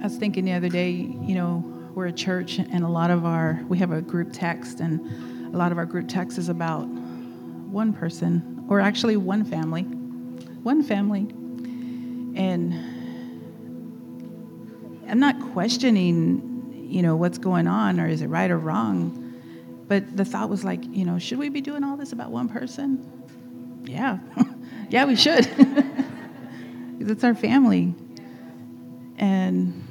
I was thinking the other day, you know, we're a church and a lot of our, we have a group text, and a lot of our group text is about one person, or actually one family. One family. And I'm not questioning, you know, what's going on or is it right or wrong. But the thought was like, you know, should we be doing all this about one person? Yeah. yeah, we should. Because it's our family. And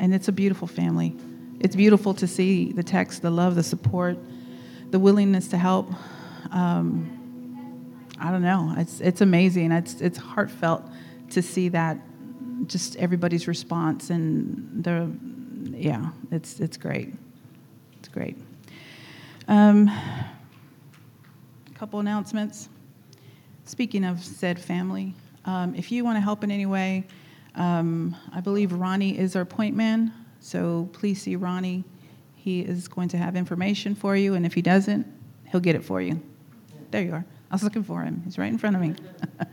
and it's a beautiful family. It's beautiful to see the text, the love, the support, the willingness to help. Um, I don't know. It's it's amazing. It's it's heartfelt to see that, just everybody's response and the, yeah. It's it's great. It's great. Um, a couple announcements. Speaking of said family, um, if you want to help in any way, um, I believe Ronnie is our point man, so please see Ronnie. He is going to have information for you, and if he doesn't, he'll get it for you. There you are. I was looking for him. He's right in front of me.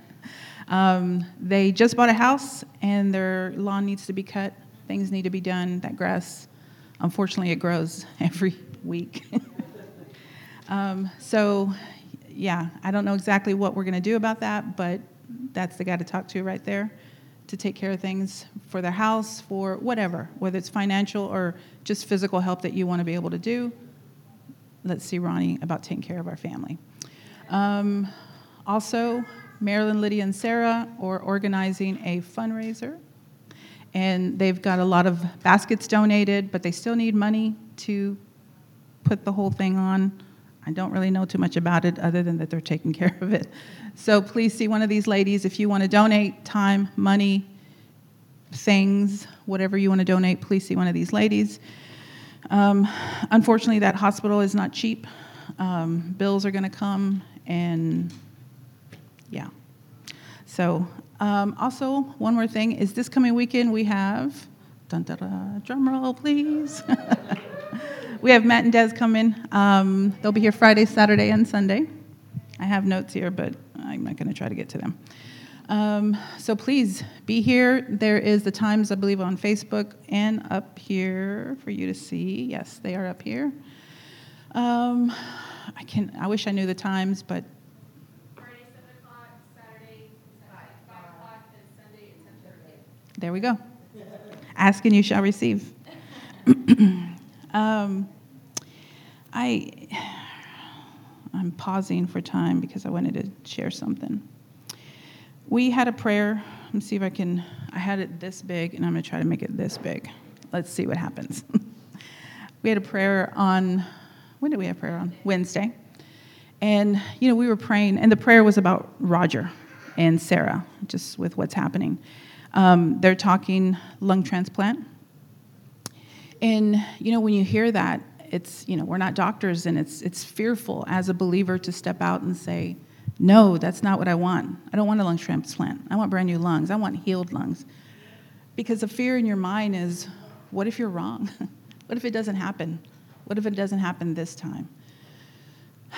um, they just bought a house, and their lawn needs to be cut. Things need to be done. That grass, unfortunately, it grows every week. um, so, yeah, I don't know exactly what we're going to do about that, but that's the guy to talk to right there to take care of things for their house, for whatever, whether it's financial or just physical help that you want to be able to do. Let's see Ronnie about taking care of our family. Um, also, Marilyn, Lydia, and Sarah are organizing a fundraiser. And they've got a lot of baskets donated, but they still need money to put the whole thing on. I don't really know too much about it other than that they're taking care of it. So please see one of these ladies if you want to donate time, money, things, whatever you want to donate, please see one of these ladies. Um, unfortunately, that hospital is not cheap. Um, bills are going to come, and yeah. So, um, also, one more thing is this coming weekend we have, dun, dun, dun, drum roll, please. we have Matt and Des coming. Um, they'll be here Friday, Saturday, and Sunday. I have notes here, but I'm not going to try to get to them. Um, so please be here. There is the times, I believe, on Facebook and up here for you to see. Yes, they are up here. Um, I can. I wish I knew the times, but. Friday, Saturday, 5, 5 Sunday There we go. Ask and you shall receive. um, I, I'm pausing for time because I wanted to share something. We had a prayer. Let me see if I can. I had it this big, and I'm going to try to make it this big. Let's see what happens. we had a prayer on, when did we have prayer on? Wednesday. And, you know, we were praying, and the prayer was about Roger and Sarah, just with what's happening. Um, they're talking lung transplant. And, you know, when you hear that, it's, you know, we're not doctors, and it's, it's fearful as a believer to step out and say, no, that's not what I want. I don't want a lung transplant. I want brand new lungs. I want healed lungs. Because the fear in your mind is, what if you're wrong? what if it doesn't happen? What if it doesn't happen this time?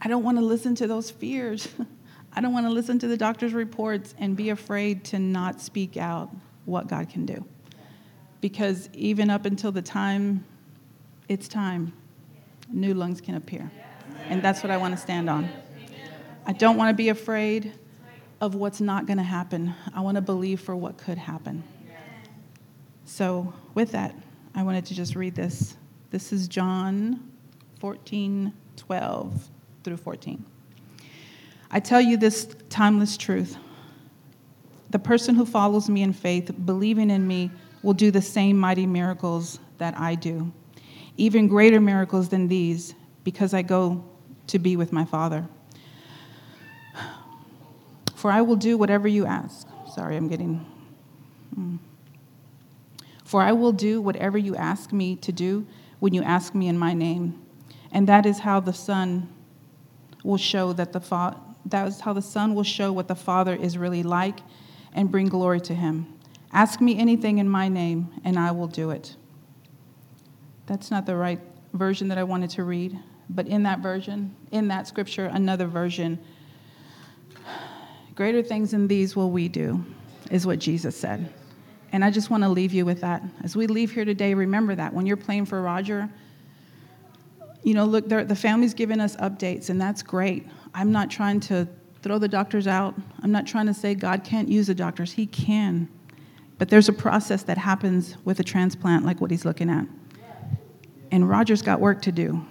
I don't want to listen to those fears. I don't want to listen to the doctor's reports and be afraid to not speak out what God can do. Because even up until the time it's time, new lungs can appear. And that's what I want to stand on. I don't want to be afraid of what's not going to happen. I want to believe for what could happen. So, with that, I wanted to just read this. This is John 14, 12 through 14. I tell you this timeless truth. The person who follows me in faith, believing in me, will do the same mighty miracles that I do, even greater miracles than these, because I go to be with my Father. For I will do whatever you ask. Sorry, I'm getting. Mm. For I will do whatever you ask me to do when you ask me in my name. And that is how the Son will show that the fa- that is how the Son will show what the Father is really like and bring glory to him. Ask me anything in my name, and I will do it. That's not the right version that I wanted to read, but in that version, in that scripture, another version, greater things than these will we do, is what Jesus said. And I just want to leave you with that. As we leave here today, remember that when you're playing for Roger, you know, look, the family's giving us updates, and that's great. I'm not trying to throw the doctors out. I'm not trying to say God can't use the doctors. He can. But there's a process that happens with a transplant, like what he's looking at. And Roger's got work to do.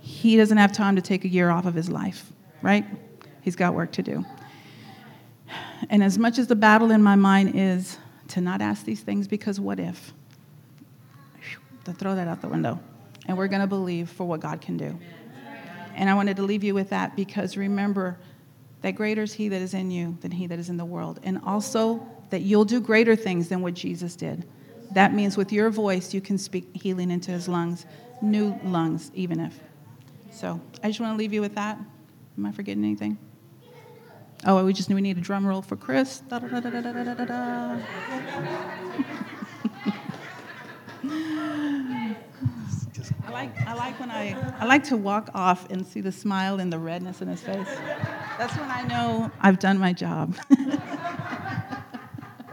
He doesn't have time to take a year off of his life, right? He's got work to do. And as much as the battle in my mind is to not ask these things because what if? To throw that out the window. And we're going to believe for what God can do. And I wanted to leave you with that because remember that greater is He that is in you than He that is in the world. And also that you'll do greater things than what Jesus did. That means with your voice, you can speak healing into His lungs, new lungs, even if. So I just want to leave you with that. Am I forgetting anything? Oh, we just we need a drum roll for Chris. I like I like when I I like to walk off and see the smile and the redness in his face. That's when I know I've done my job.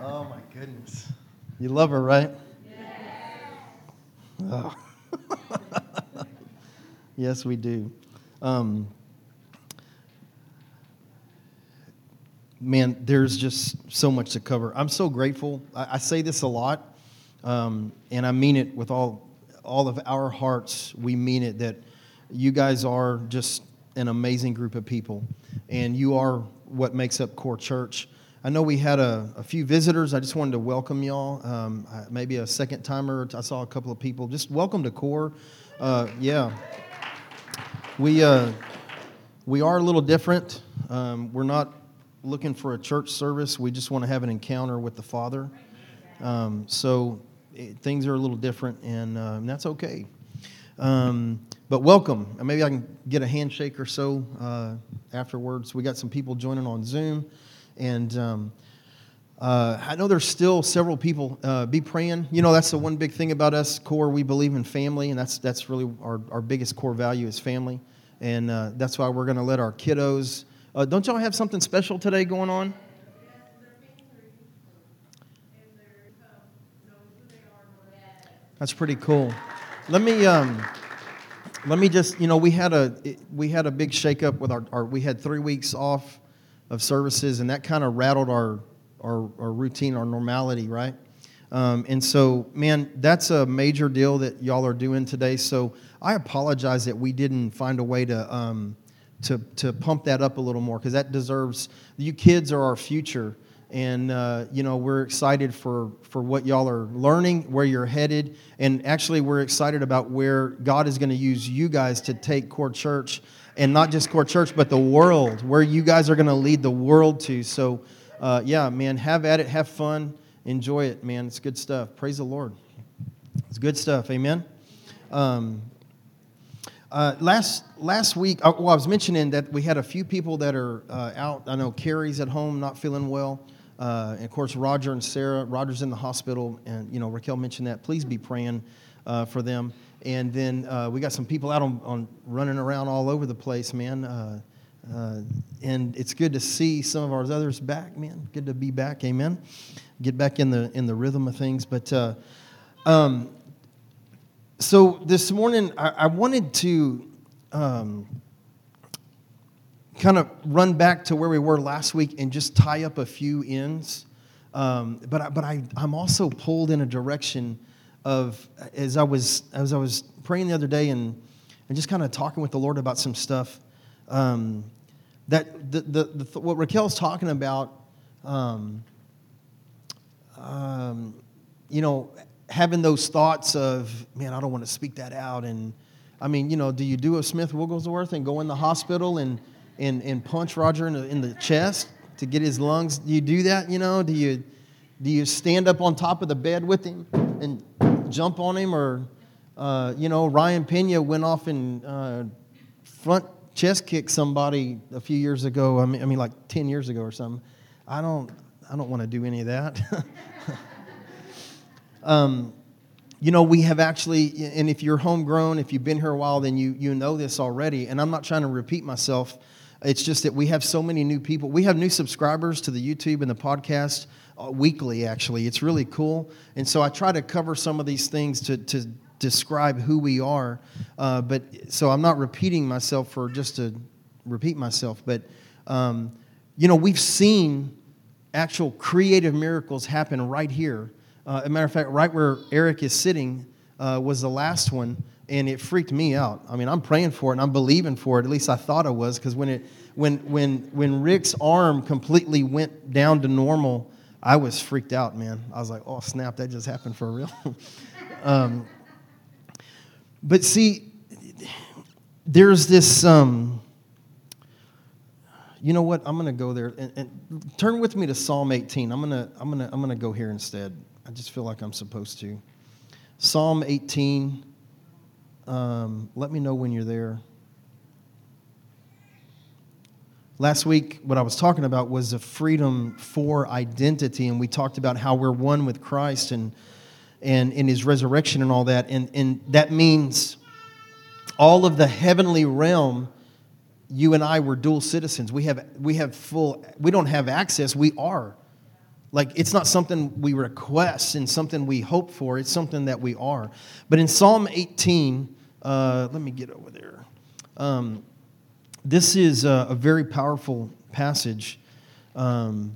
oh my goodness. You love her, right? Yes. Oh. yes, we do. Um, man, there's just so much to cover. I'm so grateful. I, I say this a lot, um, and I mean it with all all of our hearts. We mean it that you guys are just an amazing group of people, and you are what makes up Core Church. I know we had a, a few visitors. I just wanted to welcome y'all. Um, maybe a second timer. I saw a couple of people. Just welcome to Core. Uh, yeah, we uh, we are a little different. Um, we're not looking for a church service. We just want to have an encounter with the Father. Um, so it, things are a little different, and, uh, and that's okay. Um, but welcome. Maybe I can get a handshake or so uh, afterwards. We got some people joining on Zoom, and um, uh, I know there's still several people. Uh, be praying. You know, that's the one big thing about us. Core, we believe in family, and that's that's really our, our biggest core value is family, and uh, that's why we're going to let our kiddos uh, don't y'all have something special today going on? That's pretty cool. Let me um, let me just you know we had a we had a big shakeup with our, our we had three weeks off of services and that kind of rattled our, our our routine our normality right um, and so man that's a major deal that y'all are doing today so I apologize that we didn't find a way to um, to, to pump that up a little more because that deserves, you kids are our future. And, uh, you know, we're excited for, for what y'all are learning, where you're headed. And actually, we're excited about where God is going to use you guys to take Core Church, and not just Core Church, but the world, where you guys are going to lead the world to. So, uh, yeah, man, have at it, have fun, enjoy it, man. It's good stuff. Praise the Lord. It's good stuff. Amen. Um, uh, last last week, uh, well, I was mentioning that we had a few people that are uh, out. I know Carrie's at home, not feeling well. Uh, and of course, Roger and Sarah. Roger's in the hospital, and you know Raquel mentioned that. Please be praying uh, for them. And then uh, we got some people out on, on, running around all over the place, man. and it's good to see some of our others back, man. Good to be back, amen. Get back in the in the rhythm of things, but. Um, so this morning, I, I wanted to um, kind of run back to where we were last week and just tie up a few ends. Um, but I, but I, I'm also pulled in a direction of as I was as I was praying the other day and and just kind of talking with the Lord about some stuff. Um, that the, the, the, what Raquel's talking about, um, um, you know, having those thoughts of, man, I don't want to speak that out. And I mean, you know, do you do a Smith Wigglesworth and go in the hospital and, and, and punch Roger in the, in the chest to get his lungs? Do you do that, you know? Do you, do you stand up on top of the bed with him and jump on him? Or, uh, you know, Ryan Pena went off and uh, front chest kicked somebody a few years ago. I mean, I mean, like 10 years ago or something. I don't, I don't want to do any of that. Um, you know, we have actually, and if you're homegrown, if you've been here a while, then you, you know this already. And I'm not trying to repeat myself, It's just that we have so many new people. We have new subscribers to the YouTube and the podcast weekly, actually. It's really cool. And so I try to cover some of these things to, to describe who we are. Uh, but so I'm not repeating myself for just to repeat myself. But, um, you know, we've seen actual creative miracles happen right here. Uh, as a matter of fact, right where Eric is sitting uh, was the last one, and it freaked me out. I mean, I'm praying for it and I'm believing for it. At least I thought I was, because when it when when when Rick's arm completely went down to normal, I was freaked out, man. I was like, oh snap, that just happened for real. um, but see, there's this. Um, you know what? I'm going to go there and, and, turn with me to Psalm 18. I'm going to I'm to I'm to go here instead. I just feel like I'm supposed to. Psalm 18. Um, let me know when you're there. Last week, what I was talking about was a freedom for identity, and we talked about how we're one with Christ and and in His resurrection and all that, and and that means all of the heavenly realm you and I were dual citizens. We have, we have full, we don't have access, we are. Like, it's not something we request and something we hope for, it's something that we are. But in Psalm 18, uh, let me get over there. Um, this is a, a, very powerful passage. Um,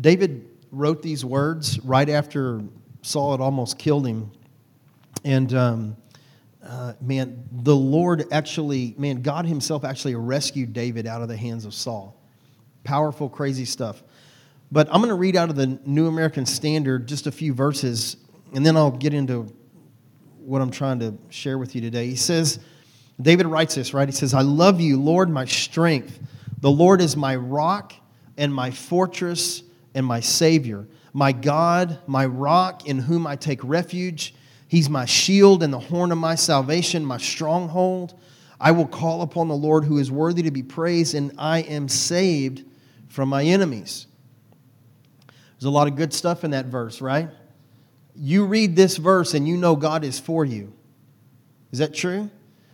David wrote these words right after Saul had almost killed him. And um, uh, man, the Lord actually, man, God Himself actually rescued David out of the hands of Saul. Powerful, crazy stuff. But I'm going to read out of the New American Standard just a few verses, and then I'll get into what I'm trying to share with you today. He says, David writes this, right? He says, I love you, Lord, my strength. The Lord is my rock and my fortress and my Savior, my God, my rock in whom I take refuge He's my shield and the horn of my salvation, my stronghold. I will call upon the Lord who is worthy to be praised, and I am saved from my enemies. There's a lot of good stuff in that verse, right? You read this verse and you know God is for you. Is that true?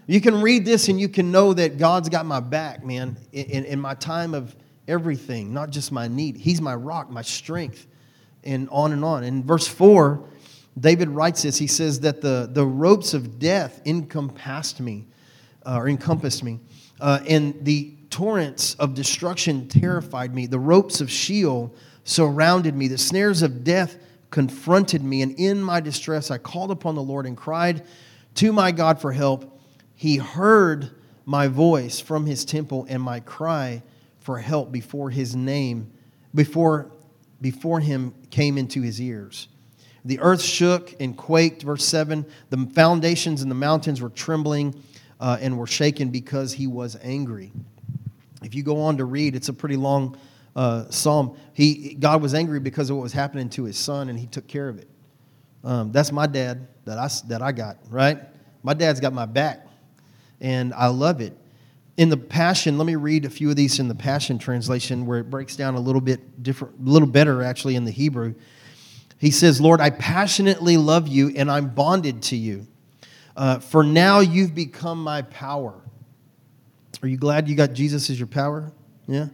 You can read this and you can know that God's got my back, man, in, in my time of everything, not just my need. He's my rock, my strength, and on and on. In verse 4, David writes this. He says that the, the ropes of death encompassed me, uh, or encompassed me, uh, and the torrents of destruction terrified me. The ropes of Sheol surrounded me. The snares of death confronted me. And in my distress, I called upon the Lord and cried to my God for help. He heard my voice from his temple and my cry for help before his name, before, before him came into his ears. The earth shook and quaked, verse 7. The foundations and the mountains were trembling uh, and were shaken because he was angry. If you go on to read, it's a pretty long uh, psalm. He, God was angry because of what was happening to his son, and he took care of it. Um, that's my dad that I, that I got, right? My dad's got my back, and I love it. In the Passion, let me read a few of these in the Passion translation where it breaks down a little bit different, a little better actually in the Hebrew. He says, Lord, I passionately love you and I'm bonded to you. Uh, for now you've become my power. Are you glad you got Jesus as your power? Yeah.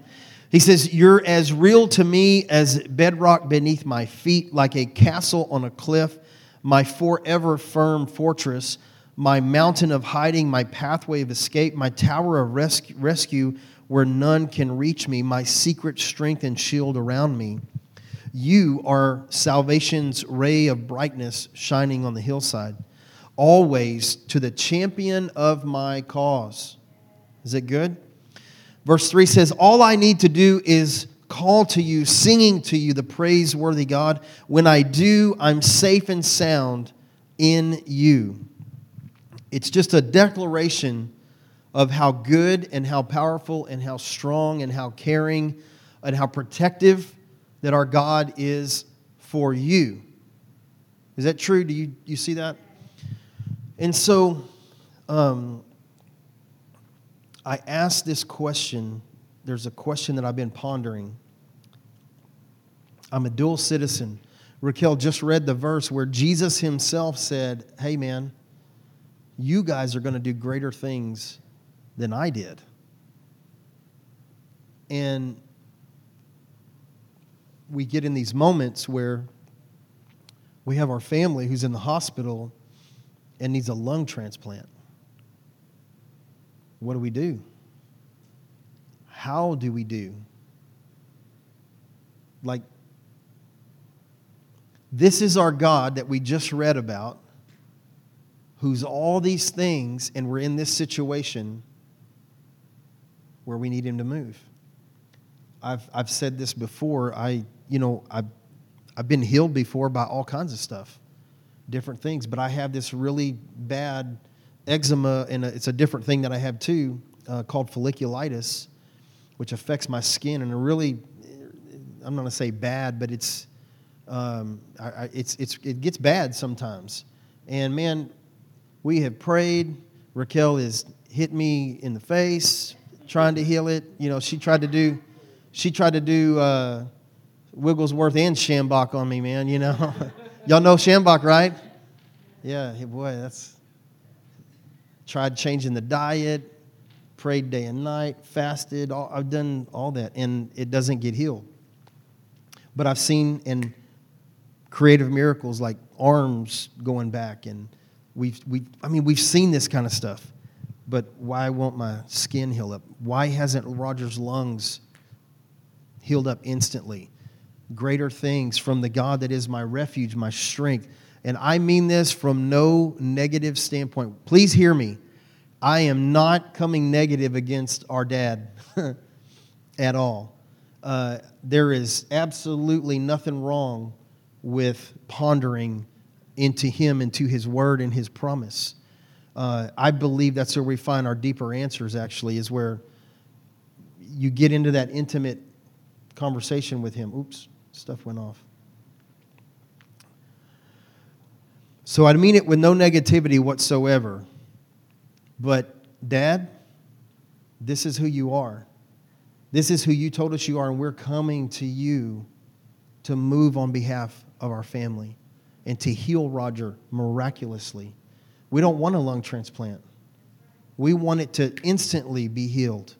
He says, You're as real to me as bedrock beneath my feet, like a castle on a cliff, my forever firm fortress, my mountain of hiding, my pathway of escape, my tower of rescue, rescue where none can reach me, my secret strength and shield around me. You are salvation's ray of brightness shining on the hillside, always to the champion of my cause. Is it good? Verse 3 says, All I need to do is call to you, singing to you the praiseworthy God. When I do, I'm safe and sound in you. It's just a declaration of how good and how powerful and how strong and how caring and how protective that our God is for you. Is that true? Do you, you see that? And so um, I asked this question. There's a question that I've been pondering. I'm a dual citizen. Raquel just read the verse where Jesus himself said, Hey, man, you guys are going to do greater things than I did. And we get in these moments where we have our family who's in the hospital and needs a lung transplant. What do we do? How do we do? Like, this is our God that we just read about, who's all these things, and we're in this situation where we need Him to move. I've, I've said this before. I, you know, I've, I've been healed before by all kinds of stuff, different things, but I have this really bad eczema, and it's a different thing that I have too, uh, called folliculitis, which affects my skin and a really, I'm not to say bad, but it's, um, I, I, it's, it's, it gets bad sometimes. And man, we have prayed. Raquel has hit me in the face trying to heal it. You know, she tried to do, she tried to do uh, Wigglesworth and Schambach on me, man. You know, y'all know Schambach, right? Yeah, boy, that's tried changing the diet, prayed day and night, fasted. All, I've done all that, and it doesn't get healed. But I've seen in creative miracles like arms going back, and we've, we I mean, we've seen this kind of stuff. But why won't my skin heal up? Why hasn't Roger's lungs healed up instantly? Greater things from the God that is my refuge, my strength. And I mean this from no negative standpoint. Please hear me. I am not coming negative against our dad at all. Uh, there is absolutely nothing wrong with pondering into Him, into His Word and His promise. Uh, I believe that's where we find our deeper answers, actually, is where you get into that intimate conversation with Him. Oops, stuff went off. So I mean it with no negativity whatsoever. But, Dad, this is who you are. This is who you told us you are, and we're coming to you to move on behalf of our family and to heal Roger miraculously. We don't want a lung transplant. We want it to instantly be healed.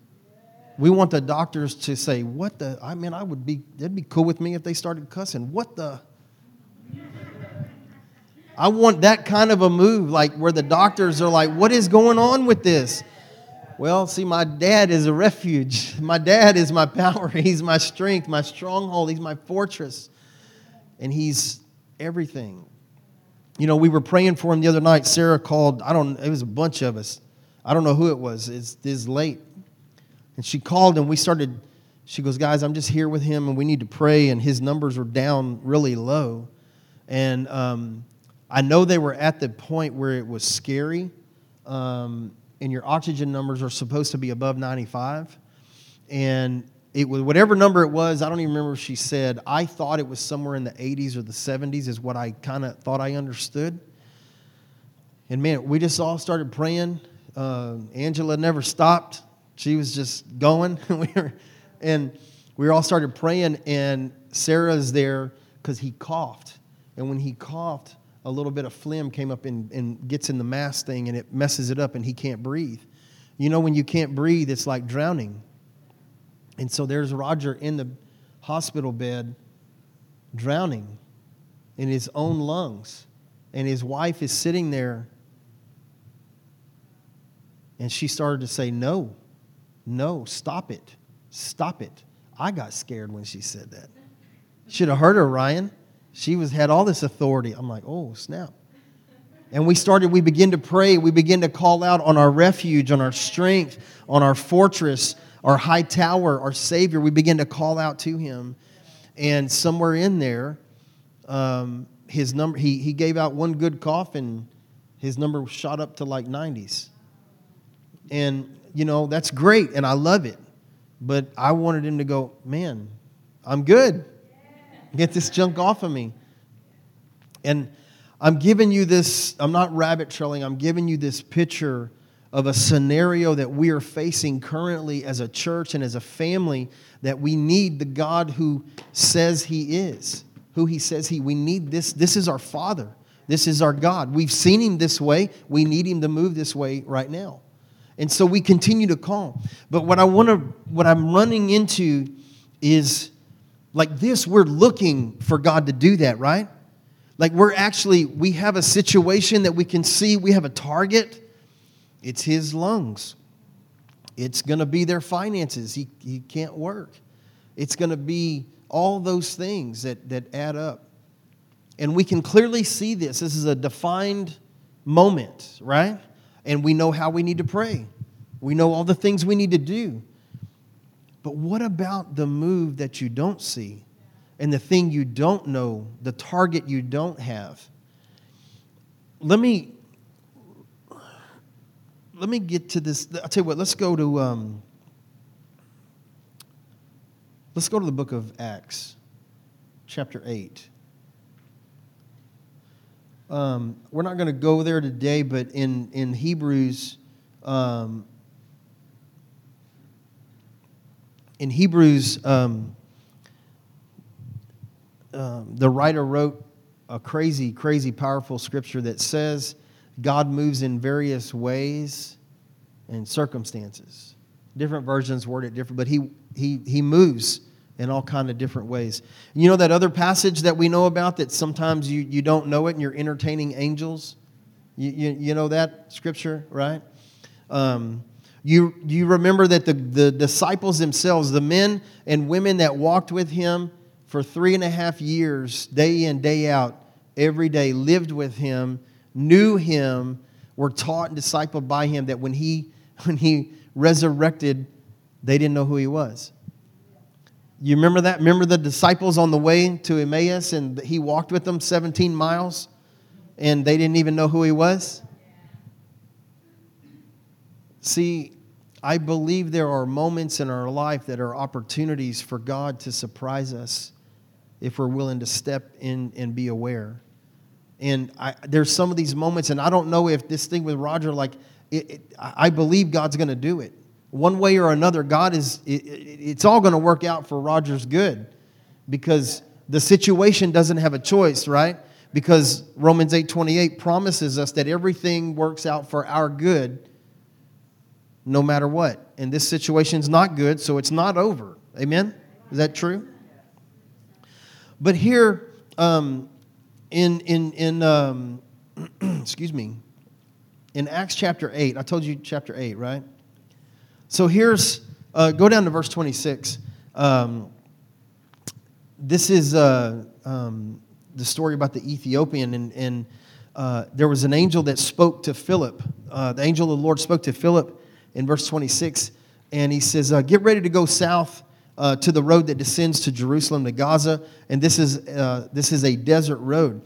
We want the doctors to say, What the? I mean, I would be, it'd be cool with me if they started cussing. What the? I want that kind of a move, like where the doctors are like, What is going on with this? Well, see, my dad is a refuge. My dad is my power. He's my strength, my stronghold. He's my fortress. And he's everything. You know, we were praying for him the other night. Sarah called, I don't it was a bunch of us. I don't know who it was. It's, it's late. And she called and we started, she goes, Guys, I'm just here with him and we need to pray. And his numbers were down really low. And um, I know they were at the point where it was scary. Um, and your oxygen numbers are supposed to be above 95. And it was whatever number it was, I don't even remember she said. I thought it was somewhere in the 80s or the 70s, is what I kind of thought I understood. And man, we just all started praying. Uh, Angela never stopped, she was just going. we were, and we all started praying, and Sarah's there because he coughed. And when he coughed, a little bit of phlegm came up and, and gets in the mask thing and it messes it up and he can't breathe. You know, when you can't breathe, it's like drowning. And so there's Roger in the hospital bed drowning in his own lungs. And his wife is sitting there. And she started to say, No, no, stop it. Stop it. I got scared when she said that. Should have heard her, Ryan. She was had all this authority. I'm like, oh, snap. And we started, we begin to pray. We begin to call out on our refuge, on our strength, on our fortress, our high tower, our Savior. We begin to call out to Him. And somewhere in there, um, his number, he, he gave out one good cough and his number shot up to like 90s. And, you know, that's great and I love it. But I wanted him to go, man, I'm good. Get this junk off of me. And I'm giving you this, I'm not rabbit trailing, I'm giving you this picture of a scenario that we are facing currently as a church and as a family that we need the God who says He is, who He says He. We need this. This is our Father. This is our God. We've seen Him this way. We need Him to move this way right now. And so we continue to call. But what I want to, what I'm running into is like this, we're looking for God to do that, right? Like we're actually, we have a situation that we can see, we have a target. It's his lungs. It's going to be their finances. He, he can't work. It's going to be all those things that, that add up. And we can clearly see this. This is a defined moment, right? And we know how we need to pray. We know all the things we need to do. But what about the move that you don't see and the thing you don't know, the target you don't have? Let me let me get to this. I'll tell you what, let's go to um, let's go to the book of Acts, chapter 8. Um, we're not going to go there today, but in, in Hebrews, um, in Hebrews, um, um, the writer wrote a crazy, crazy, powerful scripture that says God moves in various ways and circumstances. Different versions word it different, but he, he, he moves in all kind of different ways. You know that other passage that we know about that sometimes you, you don't know it and you're entertaining angels? You, you, you know that scripture, right? Um, you, you remember that the, the disciples themselves, the men and women that walked with him for three and a half years, day in, day out, every day, lived with him, knew him, were taught and discipled by him, that when he, when he resurrected, they didn't know who he was. You remember that? Remember the disciples on the way to Emmaus and he walked with them 17 miles and they didn't even know who he was? See, I believe there are moments in our life that are opportunities for God to surprise us if we're willing to step in and be aware. And I, there's some of these moments, and I don't know if this thing with Roger, like, it, it, I believe God's going to do it one way or another, God is, it, it's all going to work out for Roger's good because the situation doesn't have a choice, right? Because Romans 8:28 promises us that everything works out for our good no matter what. And this situation is not good, so it's not over. Amen? Is that true? But here um, in, in, in um, excuse me, in Acts chapter 8, I told you chapter 8, right? So here's, uh, go down to verse 26. Um, this is uh, um, the story about the Ethiopian, and, and uh, there was an angel that spoke to Philip. Uh, the angel of the Lord spoke to Philip in verse 26, and he says, uh, Get ready to go south. Uh, to the road that descends to Jerusalem to Gaza, and this is this is a desert road.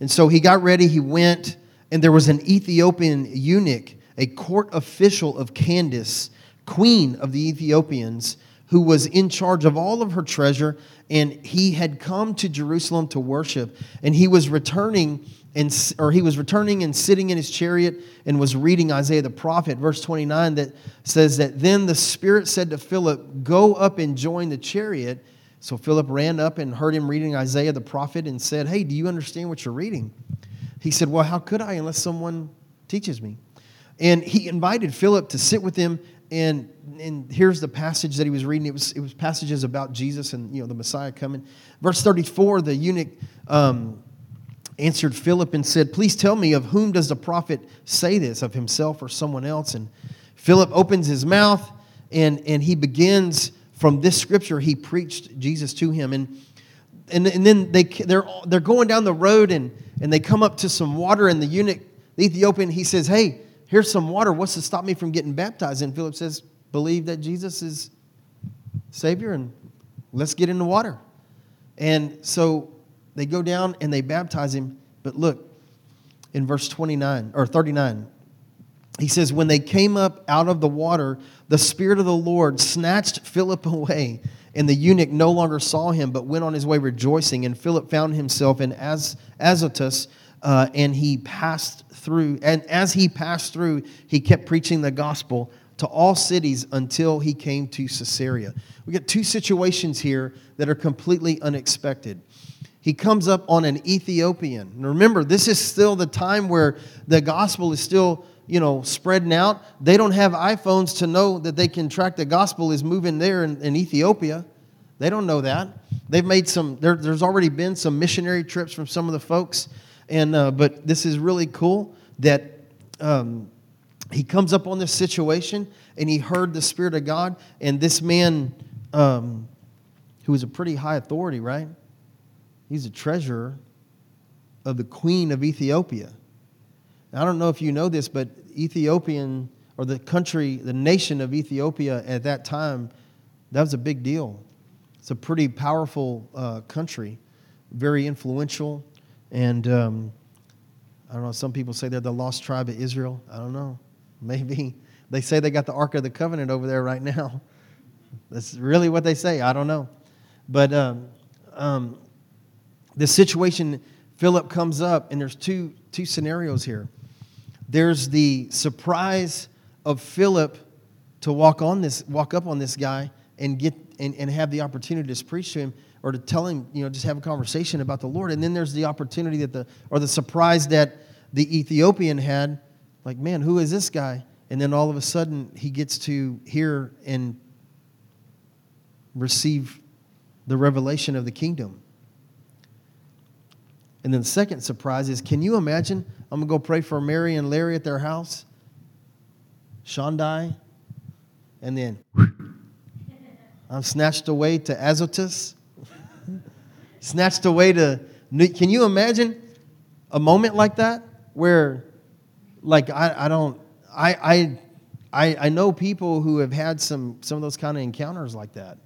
And so he got ready. He went, and there was an Ethiopian eunuch, a court official of Candace, queen of the Ethiopians, who was in charge of all of her treasure, and he had come to Jerusalem to worship, and he was returning and or he was returning and sitting in his chariot and was reading Isaiah the prophet, verse 29, that says that then the Spirit said to Philip, Go up and join the chariot. So Philip ran up and heard him reading Isaiah the prophet and said, Hey, do you understand what you're reading? He said, Well, how could I unless someone teaches me? And he invited Philip to sit with him and and here's the passage that he was reading. It was it was passages about Jesus and you know the Messiah coming. Verse 34, the eunuch um, answered Philip and said, "Please tell me of whom does the prophet say this, of himself or someone else?" And Philip opens his mouth and and he begins from this scripture. He preached Jesus to him and. And, and then they, they're, they're going down the road and, and they come up to some water and the eunuch, the Ethiopian, he says, Hey, Here's some water. What's to stop me from getting baptized? And Philip says, Believe that Jesus is Savior and let's get in the water. And so they go down and they baptize him. But look, in verse 29 or 39, he says, When they came up out of the water, the Spirit of the Lord snatched Philip away, and the eunuch no longer saw him, but went on his way rejoicing. And Philip found himself in Az- Azotus, uh, and he passed through, and as he passed through, he kept preaching the gospel to all cities until he came to Caesarea. We get two situations here that are completely unexpected. He comes up on an Ethiopian. And remember, this is still the time where the gospel is still you know, spreading out. They don't have iPhones to know that they can track the gospel is moving there in, in Ethiopia. They don't know that. They've made some, there, there's already been some missionary trips from some of the folks. And, uh, but this is really cool that um, he comes up on this situation and he heard the Spirit of God. And this man, um, who was a pretty high authority, right? He's a treasurer of the queen of Ethiopia. Now, I don't know if you know this, but Ethiopian, or the country, the nation of Ethiopia at that time, that was a big deal. It's a pretty powerful uh, country, very influential. And um, I don't know, some people say they're the lost tribe of Israel. I don't know. Maybe. They say they got the Ark of the Covenant over there right now. That's really what they say. I don't know. But um, um, the situation, Philip comes up, and there's two, two scenarios here. There's the surprise of Philip to walk on this, walk up on this guy and get and, and have the opportunity to preach to him or to tell him, you know, just have a conversation about the Lord. And then there's the opportunity that the or the surprise that the Ethiopian had, like, man, who is this guy? And then all of a sudden he gets to hear and receive the revelation of the kingdom. And then the second surprise is can you imagine? I'm going to go pray for Mary and Larry at their house. Shandai. And then I'm snatched away to Azotus. snatched away to. Can you imagine a moment like that where, like, I, I don't. I, I, I know people who have had some, some of those kind of encounters like that.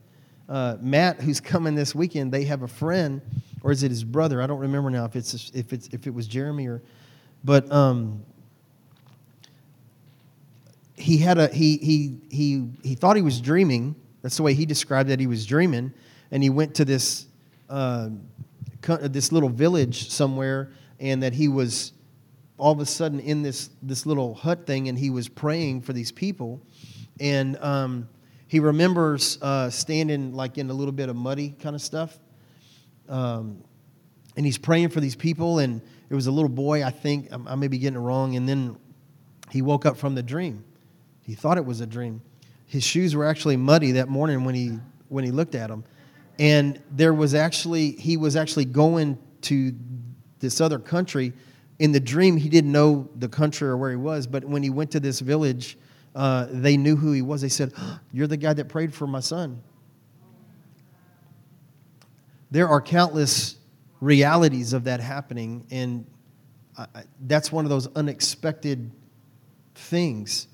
Uh, Matt, who's coming this weekend, they have a friend or is it his brother? I don't remember now if it's if it's if it was Jeremy or, but um, he had a he he he he thought he was dreaming. That's the way he described that he was dreaming, and he went to this uh, this little village somewhere, and that he was all of a sudden in this this little hut thing, and he was praying for these people, and um, he remembers uh, standing like in a little bit of muddy kind of stuff um, and he's praying for these people. And it was a little boy, I think, I may be getting it wrong. And then he woke up from the dream. He thought it was a dream. His shoes were actually muddy that morning when he when he looked at them. And there was actually he was actually going to this other country. In the dream, he didn't know the country or where he was, but when he went to this village, uh, they knew who he was. They said, "You're the guy that prayed for my son." there are countless realities of that happening, and I, that's one of those unexpected things.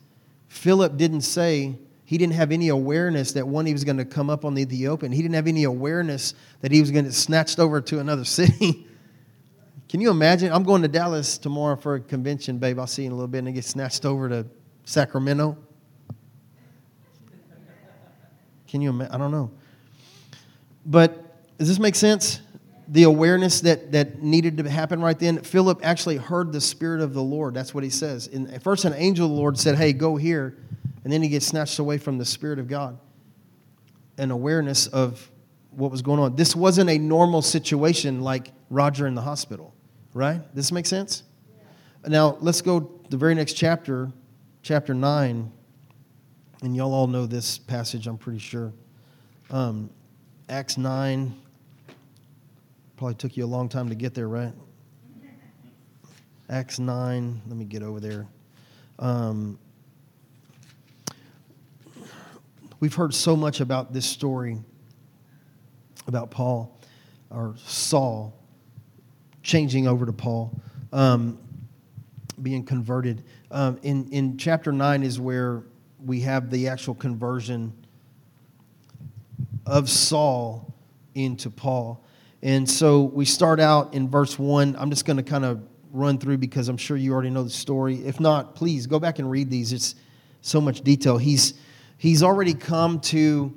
Philip didn't say, he didn't have any awareness that one, he was going to come up on the Ethiopian. He didn't have any awareness that he was going to get snatched over to another city. Can you imagine? I'm going to Dallas tomorrow for a convention, babe. I'll see you in a little bit, and I get snatched over to Sacramento. Can you imagine? I don't know. But does this make sense? The awareness that, that needed to happen right then. Philip actually heard the Spirit of the Lord. That's what he says. In, first, an angel of the Lord said, Hey, go here. And then he gets snatched away from the Spirit of God. An awareness of what was going on. This wasn't a normal situation like Roger in the hospital, right? This make sense? Now, let's go the very next chapter, chapter 9. And y'all all know this passage, I'm pretty sure. Um, Acts 9, Probably took you a long time to get there, right? Acts 9. Let me get over there. Um, we've heard so much about this story about Paul or Saul changing over to Paul, um, being converted. Um, in, in chapter 9 is where we have the actual conversion of Saul into Paul. And so we start out in verse 1. I'm just going to kind of run through because I'm sure you already know the story. If not, please go back and read these. It's so much detail. He's, he's already come to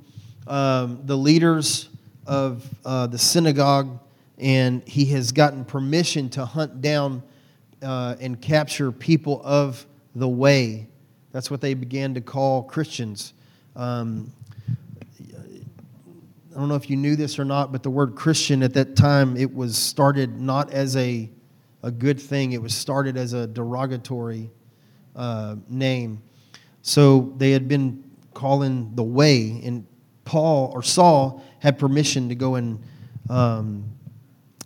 um, the leaders of uh, the synagogue and he has gotten permission to hunt down uh, and capture people of the way. That's what they began to call Christians. Um, I don't know if you knew this or not, but the word Christian at that time, it was started not as a, a good thing, it was started as a derogatory uh, name. So they had been calling the way, and Paul or Saul had permission to go and. Um,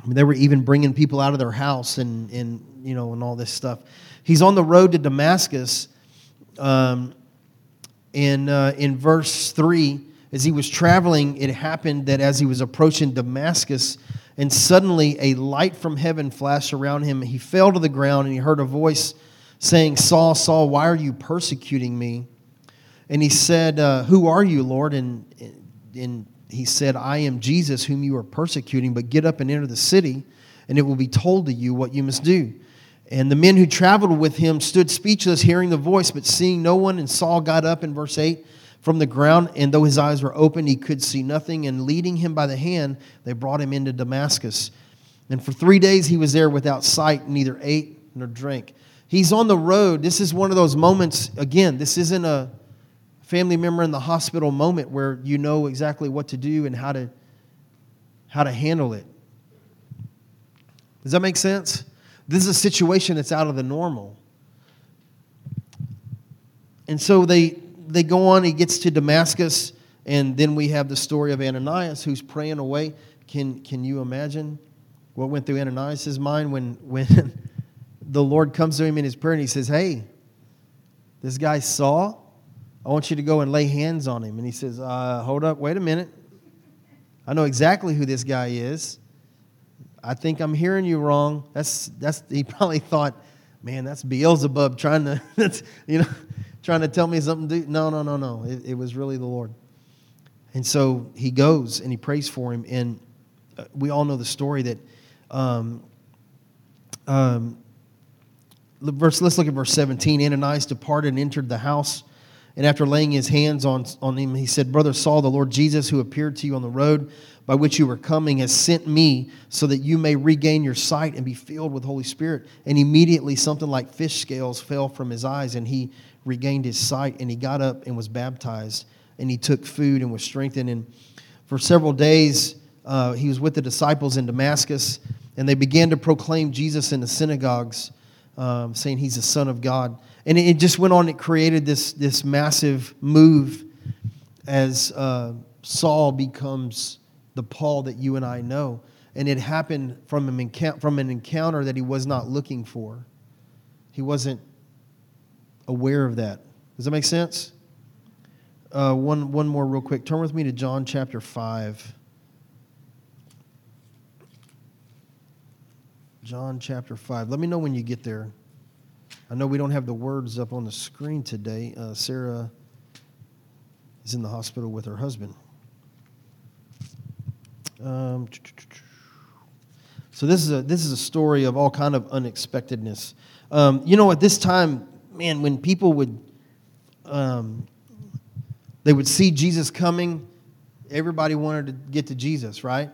I mean, they were even bringing people out of their house and, and you know and all this stuff. He's on the road to Damascus, um, and uh, in verse three, as he was traveling, it happened that as he was approaching Damascus, and suddenly a light from heaven flashed around him. He fell to the ground, and he heard a voice saying, "Saul, Saul, why are you persecuting me?" And he said, uh, "Who are you, Lord?" And and he said, I am Jesus whom you are persecuting, but get up and enter the city, and it will be told to you what you must do. And the men who traveled with him stood speechless, hearing the voice, but seeing no one. And Saul got up in verse 8 from the ground, and though his eyes were open, he could see nothing. And leading him by the hand, they brought him into Damascus. And for three days he was there without sight, neither ate nor drank. He's on the road. This is one of those moments, again, this isn't a family member in the hospital moment where you know exactly what to do and how to how to handle it. Does that make sense? This is a situation that's out of the normal. And so they they go on, he gets to Damascus, and then we have the story of Ananias who's praying away. Can can you imagine what went through Ananias' mind when when the Lord comes to him in his prayer and he says, Hey, this guy Saul, I want you to go and lay hands on him. And he says, uh, Hold up, wait a minute. I know exactly who this guy is. I think I'm hearing you wrong. That's, that's, he probably thought, man, that's Beelzebub trying to, that's, you know, trying to tell me something. To. No, no, no, no. It, it was really the Lord. And so he goes and he prays for him. And uh, we all know the story that, um, um, verse, let's look at verse 17. Ananias departed and entered the house and after laying his hands on, on him, he said, Brother Saul, the Lord Jesus, who appeared to you on the road by which you were coming, has sent me so that you may regain your sight and be filled with Holy Spirit. And immediately something like fish scales fell from his eyes, and he regained his sight, and he got up and was baptized. And he took food and was strengthened. And for several days, uh, he was with the disciples in Damascus, and they began to proclaim Jesus in the synagogues, um, saying he's the Son of God. And it just went on, it created this, this massive move as uh, Saul becomes the Paul that you and I know. And it happened from, an from an encounter that he was not looking for. He wasn't aware of that. Does that make sense? Uh, one, one more, real quick. Turn with me to John chapter 5. John chapter 5. Let me know when you get there. I know we don't have the words up on the screen today. Uh, Sarah is in the hospital with her husband. Um, so this is a this is a story of all kind of unexpectedness. Um, you know, at this time, man, when people would um, they would see Jesus coming, everybody wanted to get to Jesus, right?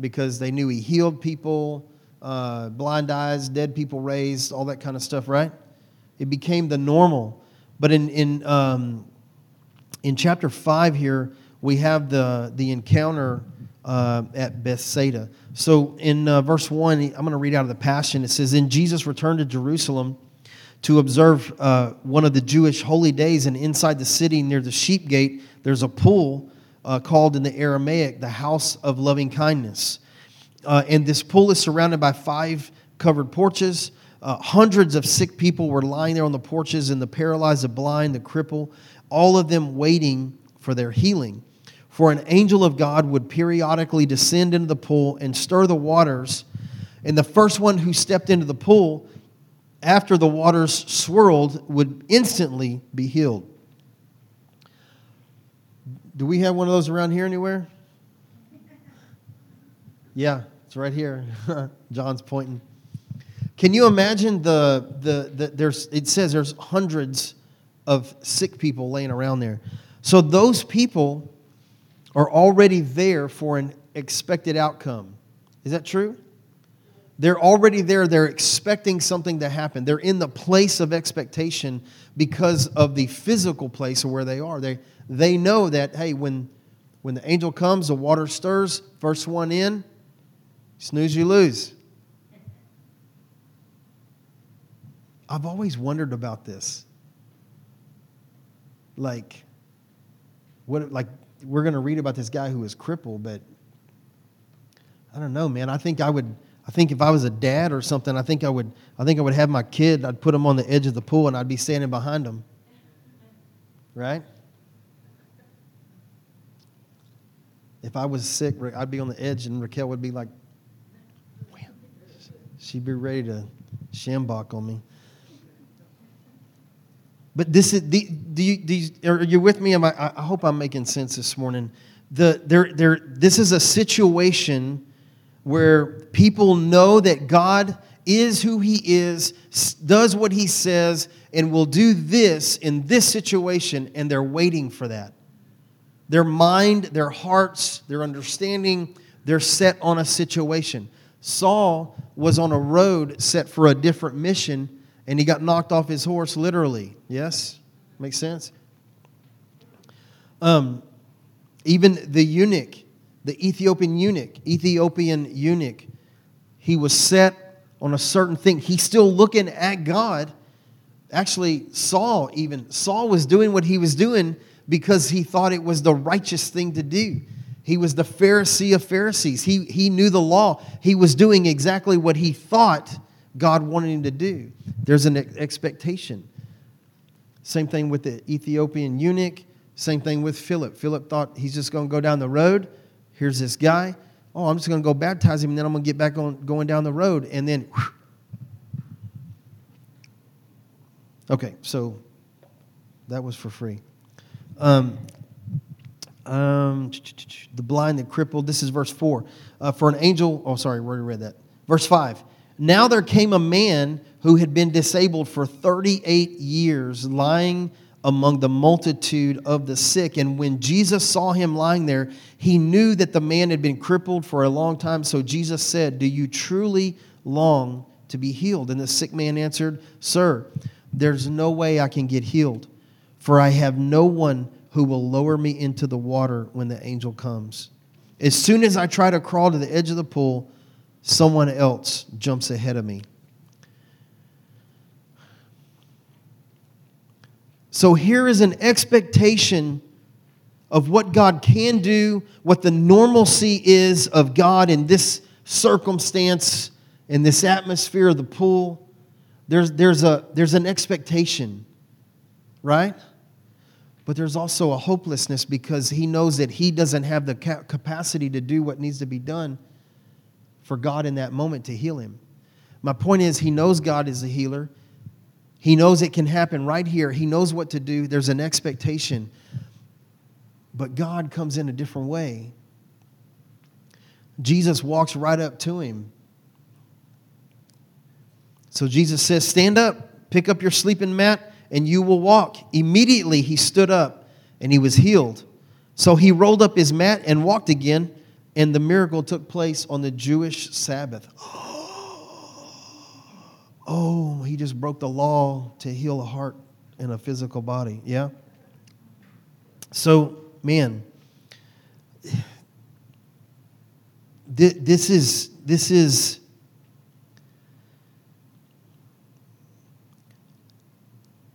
Because they knew he healed people, uh, blind eyes, dead people raised, all that kind of stuff, right? It became the normal. But in, in, um, in chapter 5 here, we have the, the encounter uh, at Bethsaida. So in uh, verse 1, I'm going to read out of the Passion. It says, Then Jesus returned to Jerusalem to observe uh, one of the Jewish holy days, and inside the city near the sheep gate, there's a pool uh, called in the Aramaic the House of Loving Kindness. Uh, and this pool is surrounded by five covered porches. Hundreds of sick people were lying there on the porches, and the paralyzed, the blind, the cripple, all of them waiting for their healing. For an angel of God would periodically descend into the pool and stir the waters. And the first one who stepped into the pool after the waters swirled would instantly be healed. Do we have one of those around here anywhere? Yeah, it's right here. John's pointing. Can you imagine the, the, the there's, it says there's hundreds of sick people laying around there. So those people are already there for an expected outcome. Is that true? They're already there. They're expecting something to happen. They're in the place of expectation because of the physical place of where they are. They, they know that, hey, when, when the angel comes, the water stirs, first one in, snooze, you lose. I've always wondered about this. like, what, like, we're going to read about this guy who was crippled, but I don't know, man. I think I would, I think if I was a dad or something, I think I would, I think I would have my kid, I'd put him on the edge of the pool and I'd be standing behind him. Right? If I was sick, I'd be on the edge and Raquel would be like, she'd be ready to Schambach on me. But this is, do you, are you with me? I, I hope I'm making sense this morning. The, there, there, this is a situation where people know that God is who He is, does what He says, and will do this in this situation, and they're waiting for that. Their mind, their hearts, their understanding, they're set on a situation. Saul was on a road set for a different mission, and he got knocked off his horse literally. Yes? Makes sense? Um, even the eunuch, the Ethiopian eunuch, Ethiopian eunuch, he was set on a certain thing. He's still looking at God. Actually, Saul, even, Saul was doing what he was doing because he thought it was the righteous thing to do. He was the Pharisee of Pharisees. He, he knew the law. He was doing exactly what he thought God wanted him to do. There's an expectation. Same thing with the Ethiopian eunuch. Same thing with Philip. Philip thought he's just going to go down the road. Here's this guy. Oh, I'm just going to go baptize him, and then I'm going to get back on going down the road. And then, whew. okay, so that was for free. Um, um, the blind, the crippled. This is verse 4. Uh, for an angel, oh, sorry, we already read that. Verse 5. Now there came a man who had been disabled for 38 years, lying among the multitude of the sick. And when Jesus saw him lying there, he knew that the man had been crippled for a long time. So Jesus said, Do you truly long to be healed? And the sick man answered, Sir, there's no way I can get healed for I have no one who will lower me into the water when the angel comes. As soon as I try to crawl to the edge of the pool, someone else jumps ahead of me. So here is an expectation of what God can do, what the normalcy is of God in this circumstance, in this atmosphere of the pool. There's, there's, a, there's an expectation, right? but there's also a hopelessness because he knows that he doesn't have the capacity to do what needs to be done for God in that moment to heal him. My point is, he knows God is a healer. He knows it can happen right here. He knows what to do. There's an expectation. But God comes in a different way. Jesus walks right up to him. So Jesus says, Stand up, pick up your sleeping mat, and you will walk. Immediately he stood up and he was healed. So he rolled up his mat and walked again, and the miracle took place on the Jewish Sabbath. Oh, he just broke the law to heal a heart and a physical body. Yeah? So, man, this is this is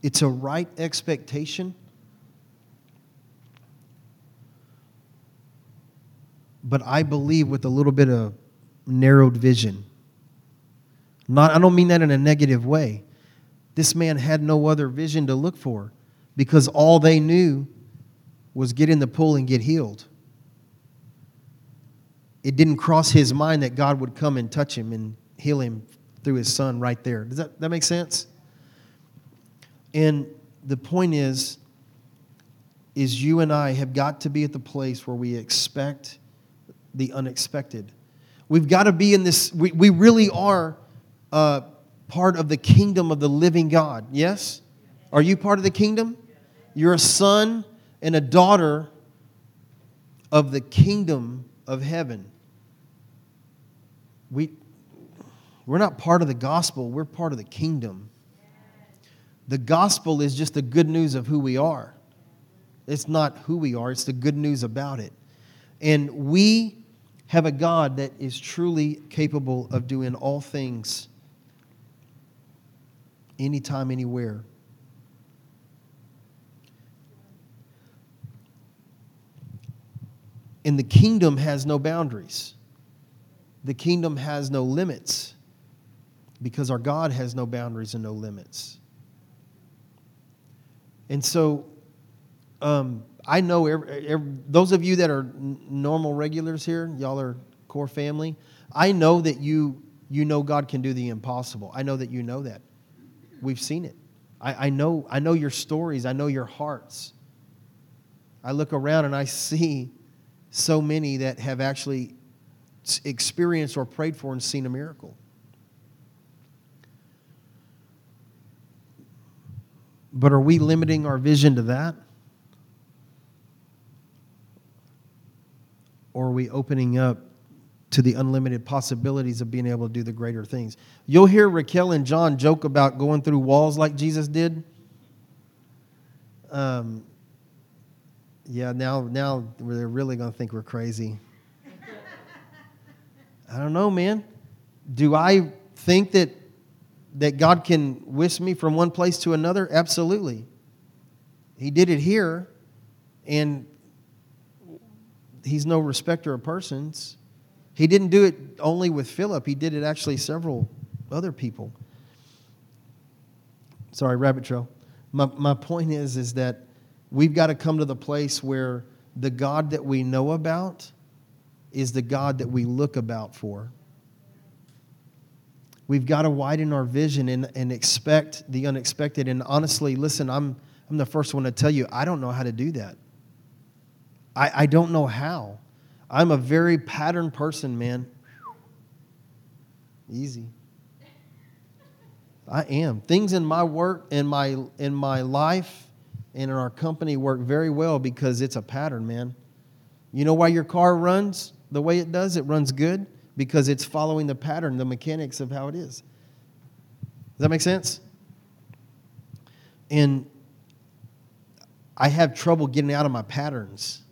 It's a right expectation. But I believe with a little bit of narrowed vision. Not, I don't mean that in a negative way. This man had no other vision to look for because all they knew was get in the pool and get healed. It didn't cross his mind that God would come and touch him and heal him through his son right there. Does that, that make sense? And the point is, is you and I have got to be at the place where we expect the unexpected. We've got to be in this, we, we really are uh, part of the kingdom of the living God. Yes? Are you part of the kingdom? You're a son and a daughter of the kingdom of heaven. We, we're not part of the gospel, we're part of the kingdom. The gospel is just the good news of who we are. It's not who we are, it's the good news about it. And we have a God that is truly capable of doing all things anytime, anywhere. And the kingdom has no boundaries. The kingdom has no limits because our God has no boundaries and no limits. And so, um, I know every, every, those of you that are normal regulars here, y'all are core family. I know that you you know God can do the impossible. I know that you know that. We've seen it. I, I know I know your stories. I know your hearts. I look around and I see so many that have actually experienced or prayed for and seen a miracle. But are we limiting our vision to that? Or are we opening up to the unlimited possibilities of being able to do the greater things? You'll hear Raquel and John joke about going through walls like Jesus did. Um, yeah, now, now they're really going to think we're crazy. I don't know, man. Do I think that that God can whisk me from one place to another? Absolutely. He did it here, and He's no respecter of persons. He didn't do it only with Philip, He did it actually several other people. Sorry, rabbit trail. My, my point is, is that we've got to come to the place where the God that we know about is the God that we look about for. We've got to widen our vision and, and expect the unexpected. And honestly, listen, I'm, I'm the first one to tell you, I don't know how to do that. I, I don't know how. I'm a very pattern person, man. Easy. I am. Things in my work, in my in my life, and in our company work very well because it's a pattern, man. You know why your car runs the way it does? It runs good because it's following the pattern, the mechanics of how it is. Does that make sense? And I have trouble getting out of my patterns.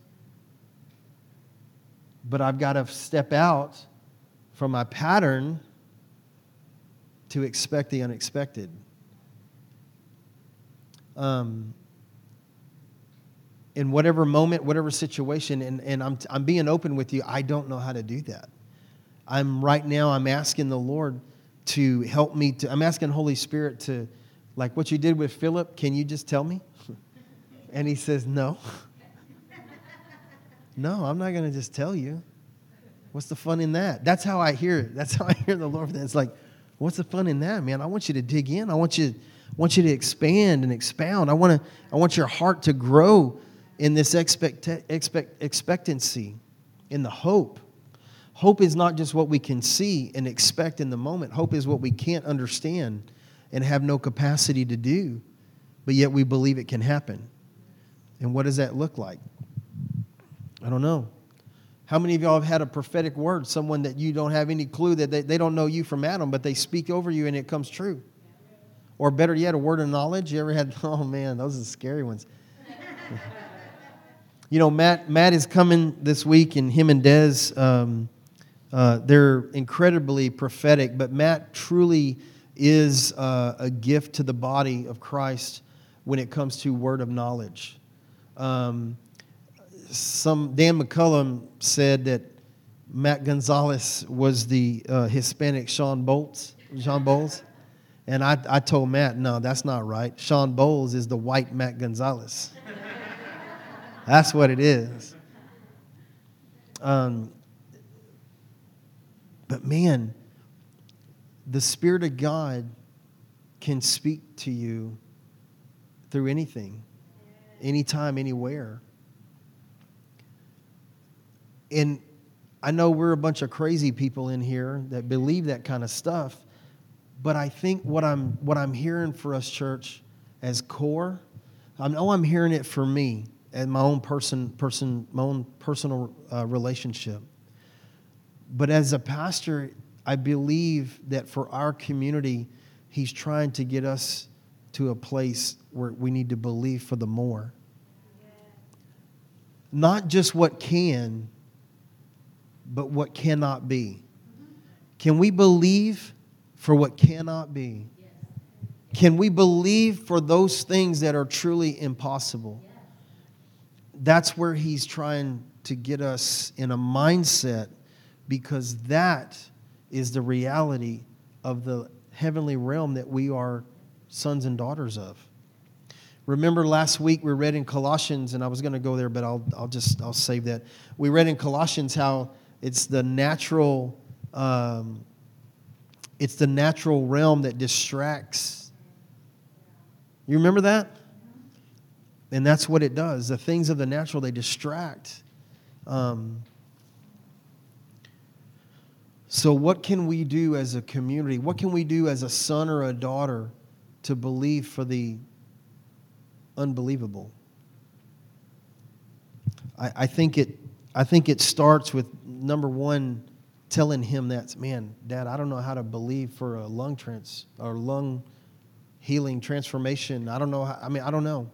But I've got to step out from my pattern to expect the unexpected. Um, in whatever moment, whatever situation, and, and I'm, I'm being open with you, I don't know how to do that. I'm right now, I'm asking the Lord to help me to, I'm asking Holy Spirit to, like what you did with Philip, can you just tell me? And he says, No. No, I'm not going to just tell you. What's the fun in that? That's how I hear it. That's how I hear the Lord. It's like, what's the fun in that, man? I want you to dig in. I want you, want you to expand and expound. I want to, I want your heart to grow in this expect, expect, expectancy, in the hope. Hope is not just what we can see and expect in the moment. Hope is what we can't understand and have no capacity to do, but yet we believe it can happen. And what does that look like? I don't know. How many of y'all have had a prophetic word, someone that you don't have any clue that they, they don't know you from Adam, but they speak over you and it comes true? Or better yet, a word of knowledge. You ever had, oh man, those are scary ones. you know, Matt, Matt is coming this week, and him and Des, um, uh, they're incredibly prophetic, but Matt truly is uh, a gift to the body of Christ when it comes to word of knowledge. Um, some Dan McCollam said that Matt Gonzalez was the uh, Hispanic Shawn Bolz, Shawn Bolz, and I, I told Matt, no, that's not right. Shawn Bolz is the white Matt Gonzalez. That's what it is. Um, but man, the Spirit of God can speak to you through anything, anytime, anywhere. And I know we're a bunch of crazy people in here that believe that kind of stuff, but I think what I'm what I'm hearing for us, church, as core, I know I'm hearing it for me and my own person, person, my own personal uh, relationship. But as a pastor, I believe that for our community, he's trying to get us to a place where we need to believe for the more. Not just what can, but what cannot be. Can we believe for what cannot be? Can we believe for those things that are truly impossible? that's where he's trying to get us in a mindset because that is the reality of the heavenly realm that we are sons and daughters of. Remember last week we read in Colossians, and I was going to go there, but I'll, I'll just I'll save that. We read in Colossians how it's the natural um, it's the natural realm that distracts. You remember that? And that's what it does. The things of the natural they distract. Um, so, what can we do as a community? What can we do as a son or a daughter to believe for the unbelievable? I, I, think, it, I think it starts with number one, telling him that, man, Dad, I don't know how to believe for a lung trans or lung healing transformation. I don't know. How, I mean, I don't know.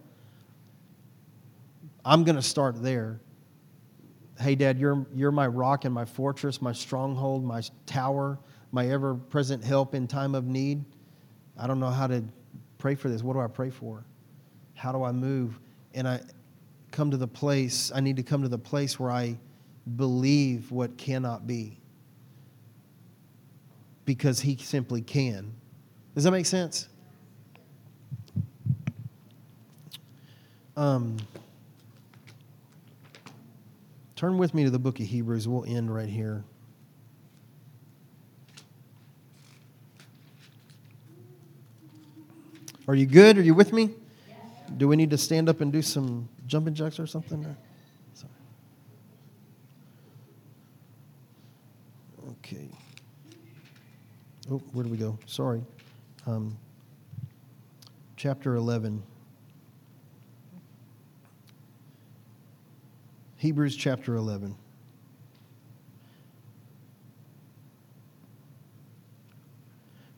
I'm going to start there hey, Dad, you're, you're my rock and my fortress, my stronghold, my tower, my ever present help in time of need. I don't know how to pray for this. What do I pray for? How do I move? And I come to the place, I need to come to the place where I believe what cannot be. Because He simply can. Does that make sense? Um, Turn with me to the book of Hebrews. We'll end right here. Are you good? Are you with me? Do we need to stand up and do some jumping jacks or something? Sorry. Okay. Oh, where do we go? Sorry. Um, chapter 11. Hebrews chapter 11.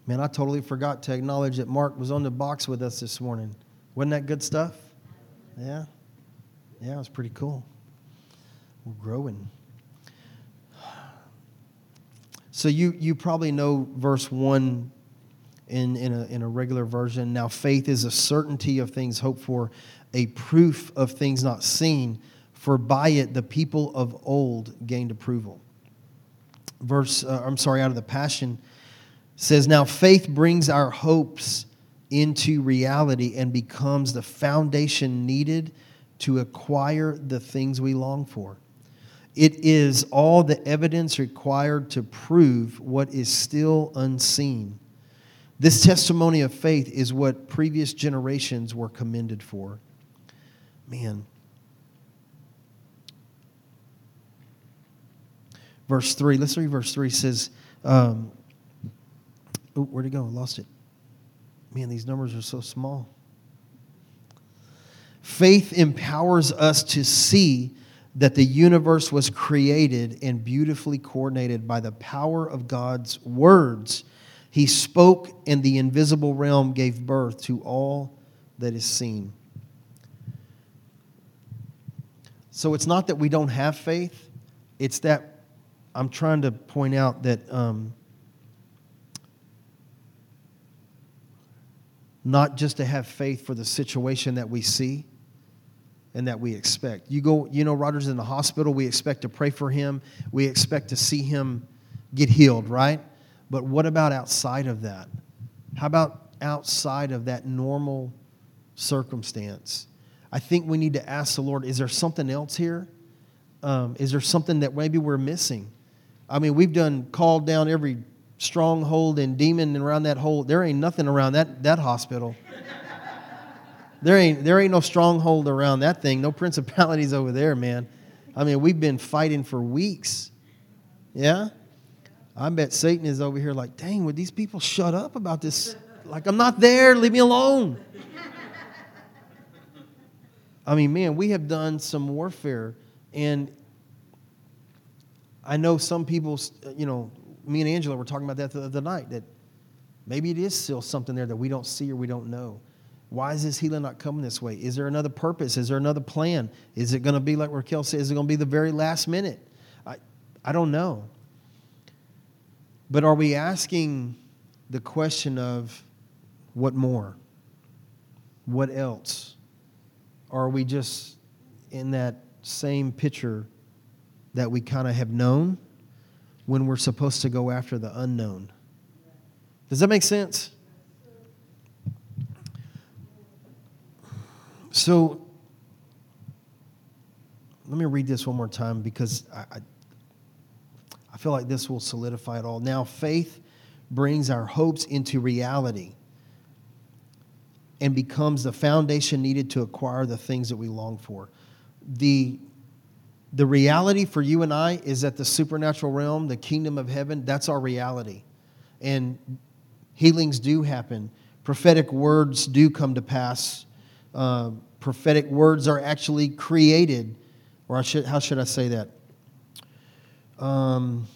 Man, I totally forgot to acknowledge that Mark was on the box with us this morning. Wasn't that good stuff? Yeah. Yeah, it was pretty cool. We're growing. So you, you probably know verse 1 in, in, a, in a regular version. Now, faith is a certainty of things hoped for, a proof of things not seen for by it the people of old gained approval. Verse, uh, I'm sorry, out of the Passion says, Now faith brings our hopes into reality and becomes the foundation needed to acquire the things we long for. It is all the evidence required to prove what is still unseen. This testimony of faith is what previous generations were commended for. Man, verse 3. Let's read verse 3 says, um, oh, where'd it go? I lost it. Man, these numbers are so small. Faith empowers us to see that the universe was created and beautifully coordinated by the power of God's words. He spoke, and the invisible realm gave birth to all that is seen. So it's not that we don't have faith, it's that I'm trying to point out that um, not just to have faith for the situation that we see and that we expect. You go, you know, Roger's in the hospital. We expect to pray for him. We expect to see him get healed, right? But what about outside of that? How about outside of that normal circumstance? I think we need to ask the Lord, is there something else here? Um, is there something that maybe we're missing? I mean, we've done called down every stronghold and demon around that whole. There ain't nothing around that, that hospital. There ain't there ain't no stronghold around that thing. No principalities over there, man. I mean, we've been fighting for weeks. Yeah? I bet Satan is over here like, dang, would these people shut up about this? Like, I'm not there, leave me alone. I mean, man, we have done some warfare, and I know some people, you know, me and Angela were talking about that the other night, that maybe it is still something there that we don't see or we don't know. Why is this healing not coming this way? Is there another purpose? Is there another plan? Is it going to be like Raquel said? Is it going to be the very last minute? I, I don't know. But are we asking the question of what more? What else? Are we just in that same picture that we kind of have known when we're supposed to go after the unknown. Does that make sense? So, let me read this one more time because I, I, I feel like this will solidify it all. Now, faith brings our hopes into reality and becomes the foundation needed to acquire the things that we long for. The, the reality for you and I is that the supernatural realm, the kingdom of heaven, that's our reality. And healings do happen, prophetic words do come to pass. Uh, prophetic words are actually created, or should, how should I say that? Um,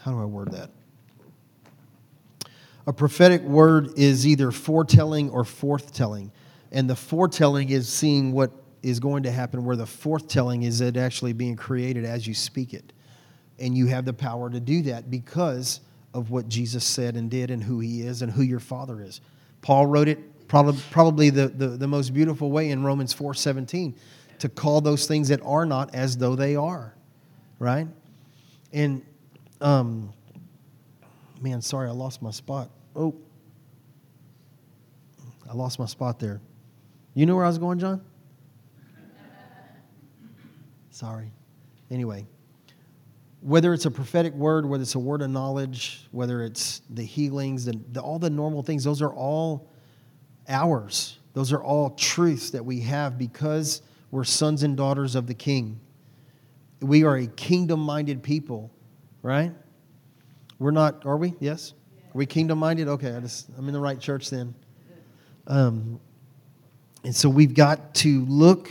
how do I word that? A prophetic word is either foretelling or forthtelling. And the foretelling is seeing what is going to happen, where the forthtelling is it actually being created as you speak it. And you have the power to do that because of what Jesus said and did and who he is and who your father is. Paul wrote it probably, probably the, the, the most beautiful way in Romans 4:17 to call those things that are not as though they are, right? And, um, man, sorry, I lost my spot. Oh, I lost my spot there. You know where I was going, John? Sorry. Anyway, whether it's a prophetic word, whether it's a word of knowledge, whether it's the healings, the, the, all the normal things, those are all ours. Those are all truths that we have because we're sons and daughters of the King. We are a kingdom minded people, right? We're not, are we? Yes? Are we kingdom minded? Okay, I just, I'm in the right church then. Um, and so we've got to look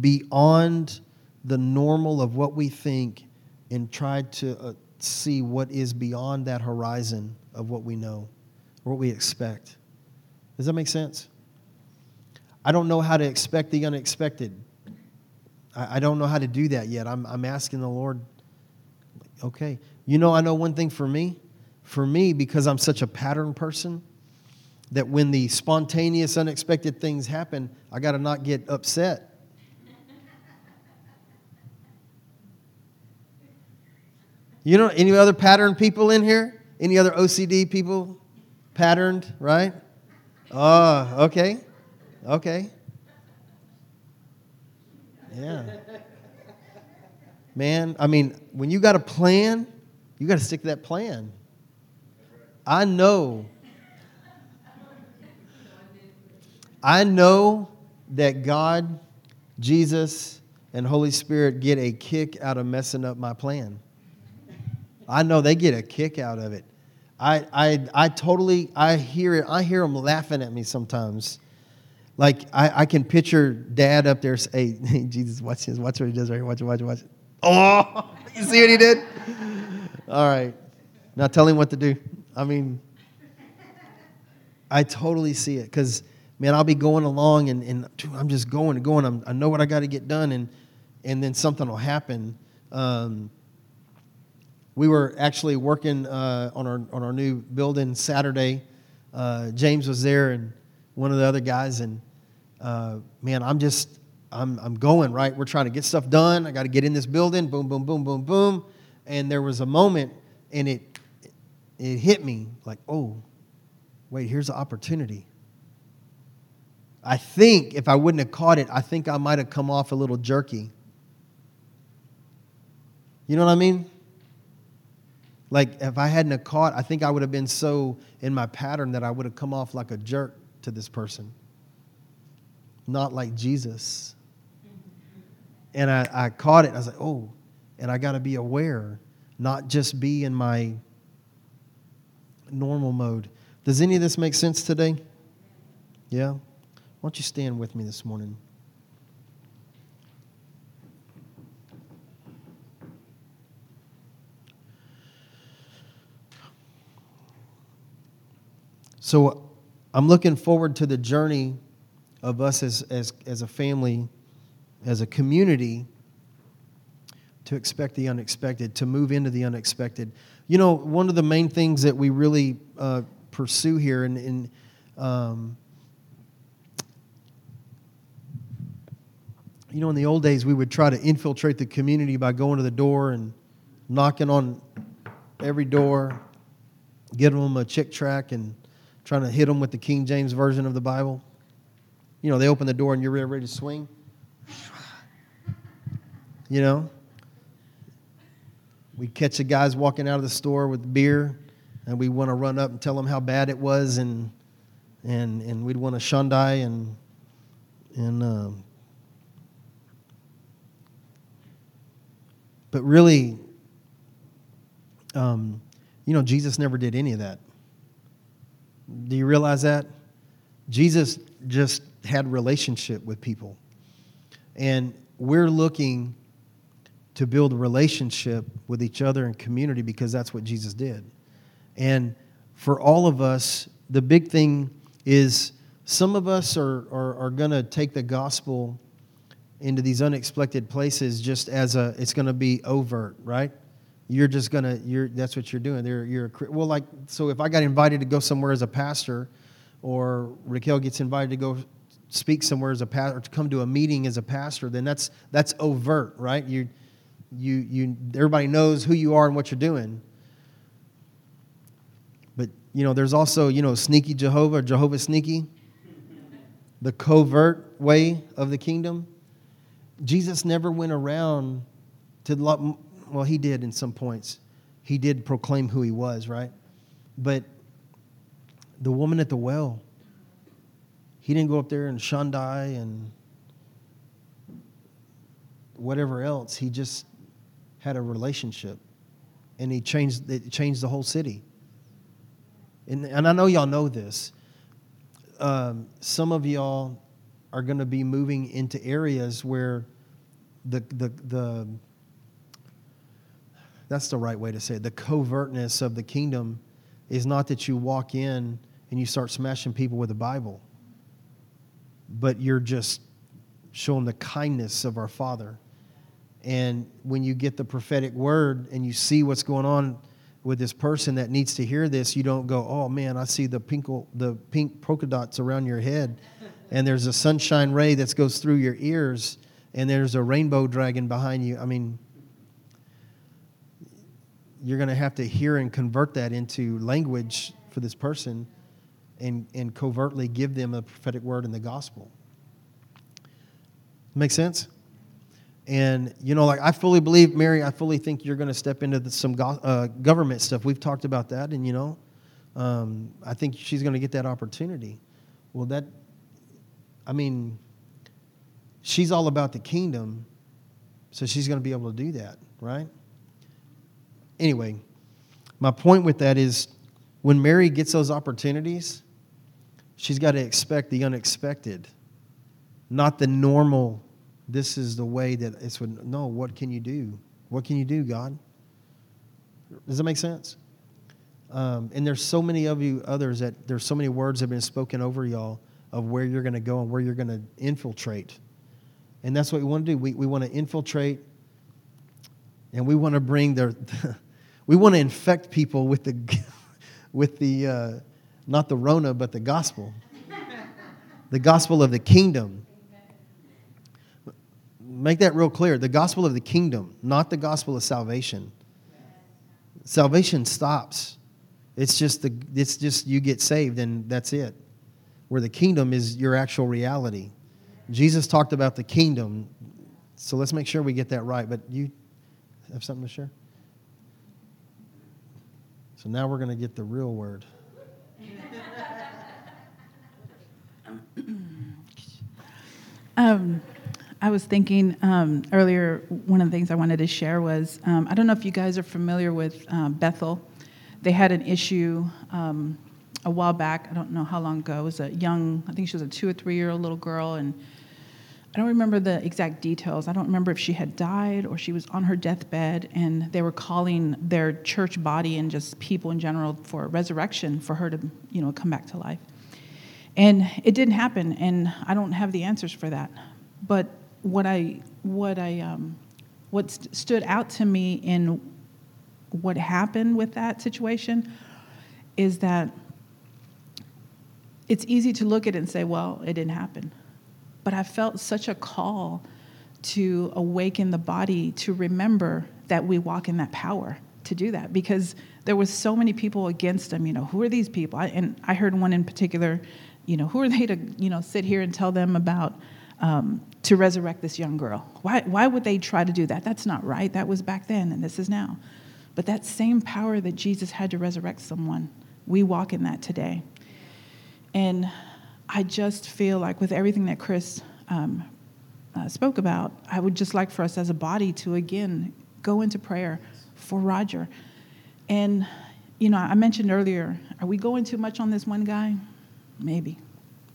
beyond the normal of what we think and try to uh, see what is beyond that horizon of what we know or what we expect. Does that make sense? I don't know how to expect the unexpected. I, I don't know how to do that yet. I'm, I'm asking the Lord, okay. You know, I know one thing for me. For me, because I'm such a pattern person, that when the spontaneous, unexpected things happen, I got to not get upset. You know, any other pattern people in here? Any other OCD people? Patterned, right? Oh, okay. Okay. Yeah. Man, I mean, when you got a plan, you got to stick to that plan. I know. I know that God, Jesus, and Holy Spirit get a kick out of messing up my plan. I know they get a kick out of it. I, I, I totally, I hear it. I hear them laughing at me sometimes. Like I, I can picture dad up there say, hey, Jesus, watch this. Watch what he does right here. Watch it, watch it, watch it. Oh, you see what he did? All right. Now tell him what to do. I mean, I totally see it because, man, I'll be going along and, and dude, I'm just going and going. I'm, i know what I got to get done, and, and then something will happen. Um, we were actually working uh, on, our, on our new building Saturday. Uh, James was there and one of the other guys, and uh, man, I'm just, I'm, I'm going, right? We're trying to get stuff done. I got to get in this building, boom, boom, boom, boom, boom. And there was a moment, and it, it hit me like, oh, wait, here's an opportunity. I think if I wouldn't have caught it, I think I might have come off a little jerky. You know what I mean? Like if I hadn't caught, I think I would have been so in my pattern that I would have come off like a jerk to this person, not like Jesus. And I, I caught it. I was like, oh, and I got to be aware, not just be in my normal mode. Does any of this make sense today? Yeah? Why don't you stand with me this morning? So I'm looking forward to the journey of us as, as, as a family, as a community, to expect the unexpected, to move into the unexpected. You know, one of the main things that we really uh, pursue here, and, and um, you know, in the old days, we would try to infiltrate the community by going to the door and knocking on every door, getting them a Chick tract and trying to hit them with the King James Version of the Bible. You know, they open the door and you're ready to swing. You know? We catch the guys walking out of the store with beer, and we want to run up and tell them how bad it was, and and and we'd want to shundai and and um, but really, um, you know, Jesus never did any of that. Do you realize that? Jesus just had relationship with people. And we're looking to build relationship with each other and community because that's what Jesus did. And for all of us, the big thing is some of us are, are, are going to take the gospel into these unexpected places just as a, it's going to be overt, right? You're just to, you're, that's what you're doing. You're, you're, well, like, so if I got invited to go somewhere as a pastor, or Raquel gets invited to go speak somewhere as a pastor, or to come to a meeting as a pastor, then that's, that's overt, right? You, you, you, everybody knows who you are and what you're doing. But, you know, there's also, you know, sneaky Jehovah, Jehovah sneaky, the covert way of the kingdom. Jesus never went around to, well, he did in some points. He did proclaim who he was, right? But the woman at the well, he didn't go up there and shundai and whatever else. He just had a relationship and he changed, it changed the whole city. And, and I know y'all know this. Um, some of y'all are going to be moving into areas where the, the, the, that's the right way to say it, the covertness of the kingdom is not that you walk in and you start smashing people with the Bible, but you're just showing the kindness of our Father. And when you get the prophetic word and you see what's going on with this person that needs to hear this, you don't go, "Oh man, I see the pink the pink polka dots around your head, and there's a sunshine ray that goes through your ears, and there's a rainbow dragon behind you." I mean, you're going to have to hear and convert that into language for this person, and and covertly give them a prophetic word in the gospel. Make sense? And, you know, like I fully believe, Mary, I fully think you're going to step into the, some go- uh, government stuff. We've talked about that, and, you know, um, I think she's going to get that opportunity. Well, that, I mean, she's all about the kingdom, so she's going to be able to do that, right? Anyway, my point with that is when Mary gets those opportunities, she's got to expect the unexpected, not the normal this is the way that it's no what can you do? What can you do god? Does that make sense? Um, and there's so many of you others that there's so many words have been spoken over y'all of where you're going to go and where you're going to infiltrate. And that's what we want to do. We, we want to infiltrate and we want to bring their we want to infect people with the with the uh, not the rona but the gospel the gospel of the kingdom make that real clear. The gospel of the kingdom, not the gospel of salvation. Salvation stops. It's just the it's just you get saved and that's it. Where the kingdom is your actual reality. Jesus talked about the kingdom. So let's make sure we get that right. But you have something to share? So now we're going to get the real word. um, I was thinking um, earlier, one of the things I wanted to share was um, I don't know if you guys are familiar with um, Bethel. They had an issue um, a while back, I don't know how long ago. It was a young, I think she was a two or three year old little girl, and I don't remember the exact details. I don't remember if she had died or she was on her deathbed, and they were calling their church body and just people in general for resurrection for her to, you know, come back to life. And it didn't happen, and I don't have the answers for that. But what I what I um, what st- stood out to me in what happened with that situation is that it's easy to look at it and say, well, it didn't happen. But I felt such a call to awaken the body to remember that we walk in that power to do that. Because there was so many people against them you know who are these people? I, and i heard one in particular you know who are they to you know sit here and tell them about um, to resurrect this young girl? Why, why would they try to do that? That's not right. That was back then and this is now. But that same power that jesus had to resurrect someone we walk in that today. And i just feel like with everything that chris um, uh, spoke about, I would just like for us as a body to again go into prayer for Roger. And, you know, I mentioned earlier, are we going too much on this one guy? Maybe.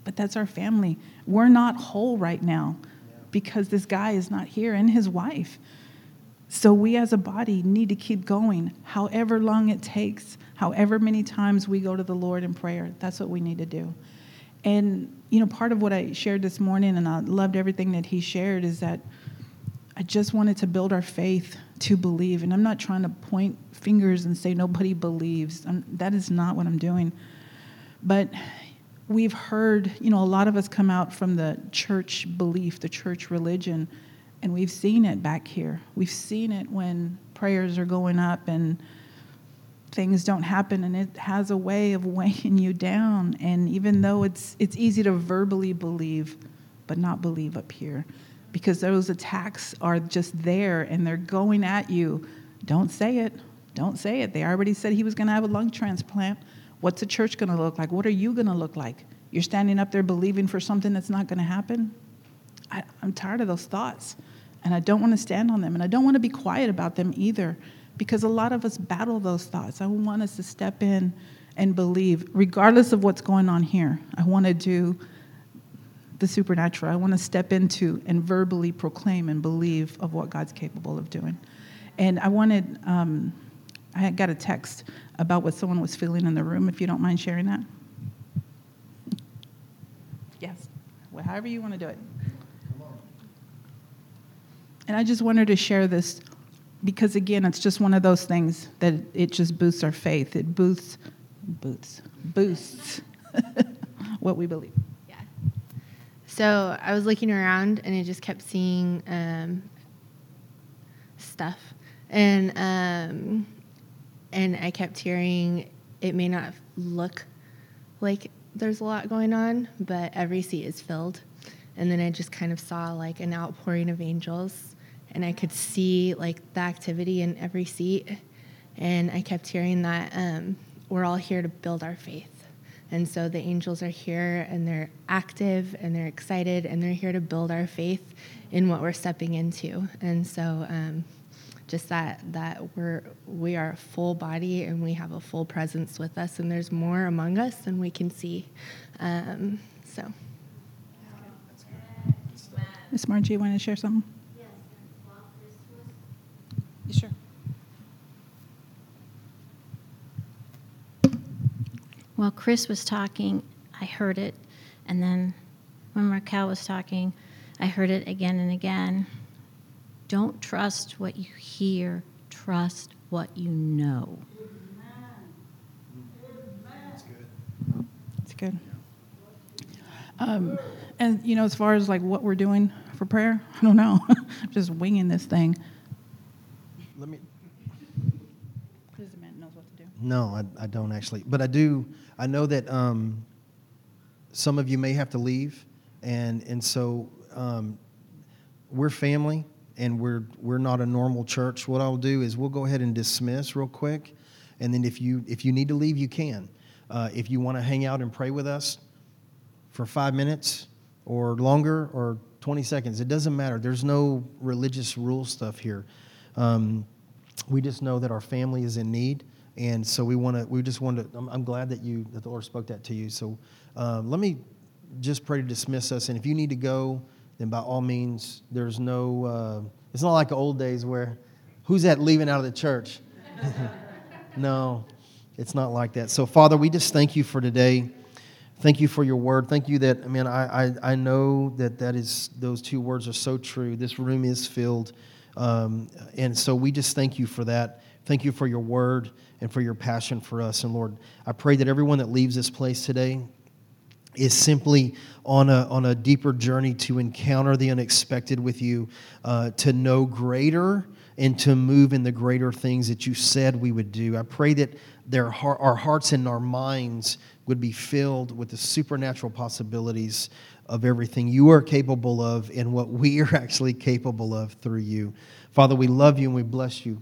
But that's our family. We're not whole right now because this guy is not here and his wife. So we as a body need to keep going, however long it takes, however many times we go to the Lord in prayer. That's what we need to do. And, you know, part of what I shared this morning, and I loved everything that he shared, is that I just wanted to build our faith to believe. And I'm not trying to point fingers and say nobody believes. That is not what I'm doing. But we've heard, you know, a lot of us come out from the church belief, the church religion, and we've seen it back here. We've seen it when prayers are going up and things don't happen and it has a way of weighing you down. And even though it's it's easy to verbally believe but not believe up here because those attacks are just there and they're going at you. Don't say it. Don't say it. They already said he was going to have a lung transplant. What's the church going to look like? What are you going to look like? You're standing up there believing for something that's not going to happen? I, i'm tired of those thoughts and i don't want to stand on them and i don't want to be quiet about them either because a lot of us battle those thoughts. I want us to step in and believe, regardless of what's going on here. I want to do the supernatural. I want to step into and verbally proclaim and believe of what God's capable of doing. And I wanted, um, I got a text about what someone was feeling in the room, if you don't mind sharing that. Yes, well, however you want to do it. And I just wanted to share this because again, it's just one of those things that it just boosts our faith. It boosts, boosts, boosts what we believe. Yeah. So I was looking around and I just kept seeing um, stuff, and um, and I kept hearing it may not look like there's a lot going on, but every seat is filled. And then I just kind of saw like an outpouring of angels and I could see like the activity in every seat. And I kept hearing that um, we're all here to build our faith. And so the angels are here and they're active and they're excited and they're here to build our faith in what we're stepping into. And so um, just that that we're we are a full body and we have a full presence with us and there's more among us than we can see. Um, so. Miss Margie, you want to share something? Sure. While Chris was talking, I heard it. And then when Raquel was talking, I heard it again and again. Don't trust what you hear, trust what you know. That's good. That's good. Um, and, you know, as far as like what we're doing for prayer, I don't know. just winging this thing. Let me. Because the man knows what to do. No, I, I don't actually, but I do. I know that um, some of you may have to leave, and and so um, we're family, and we're we're not a normal church. What I'll do is we'll go ahead and dismiss real quick, and then if you if you need to leave, you can. Uh, if you want to hang out and pray with us for five minutes or longer or 20 seconds, it doesn't matter. There's no religious rule stuff here. Um, we just know that our family is in need, and so we want to. We just want to. I'm, I'm, glad that you that the Lord spoke that to you. So um, let me just pray to dismiss us. And if you need to go, then by all means, there's no. Uh, it's not like old days where who's that leaving out of the church? no, it's not like that. So Father, we just thank you for today. Thank you for your word. Thank you that I mean I, I, I know that that is those two words are so true. This room is filled um, and so we just thank you for that. Thank you for your word and for your passion for us. And Lord, I pray that everyone that leaves this place today, is simply on a, on a deeper journey to encounter the unexpected with you, uh, to know greater and to move in the greater things that you said we would do. I pray that their our hearts and our minds would be filled with the supernatural possibilities of everything you are capable of and what we are actually capable of through you. Father, we love you and we bless you.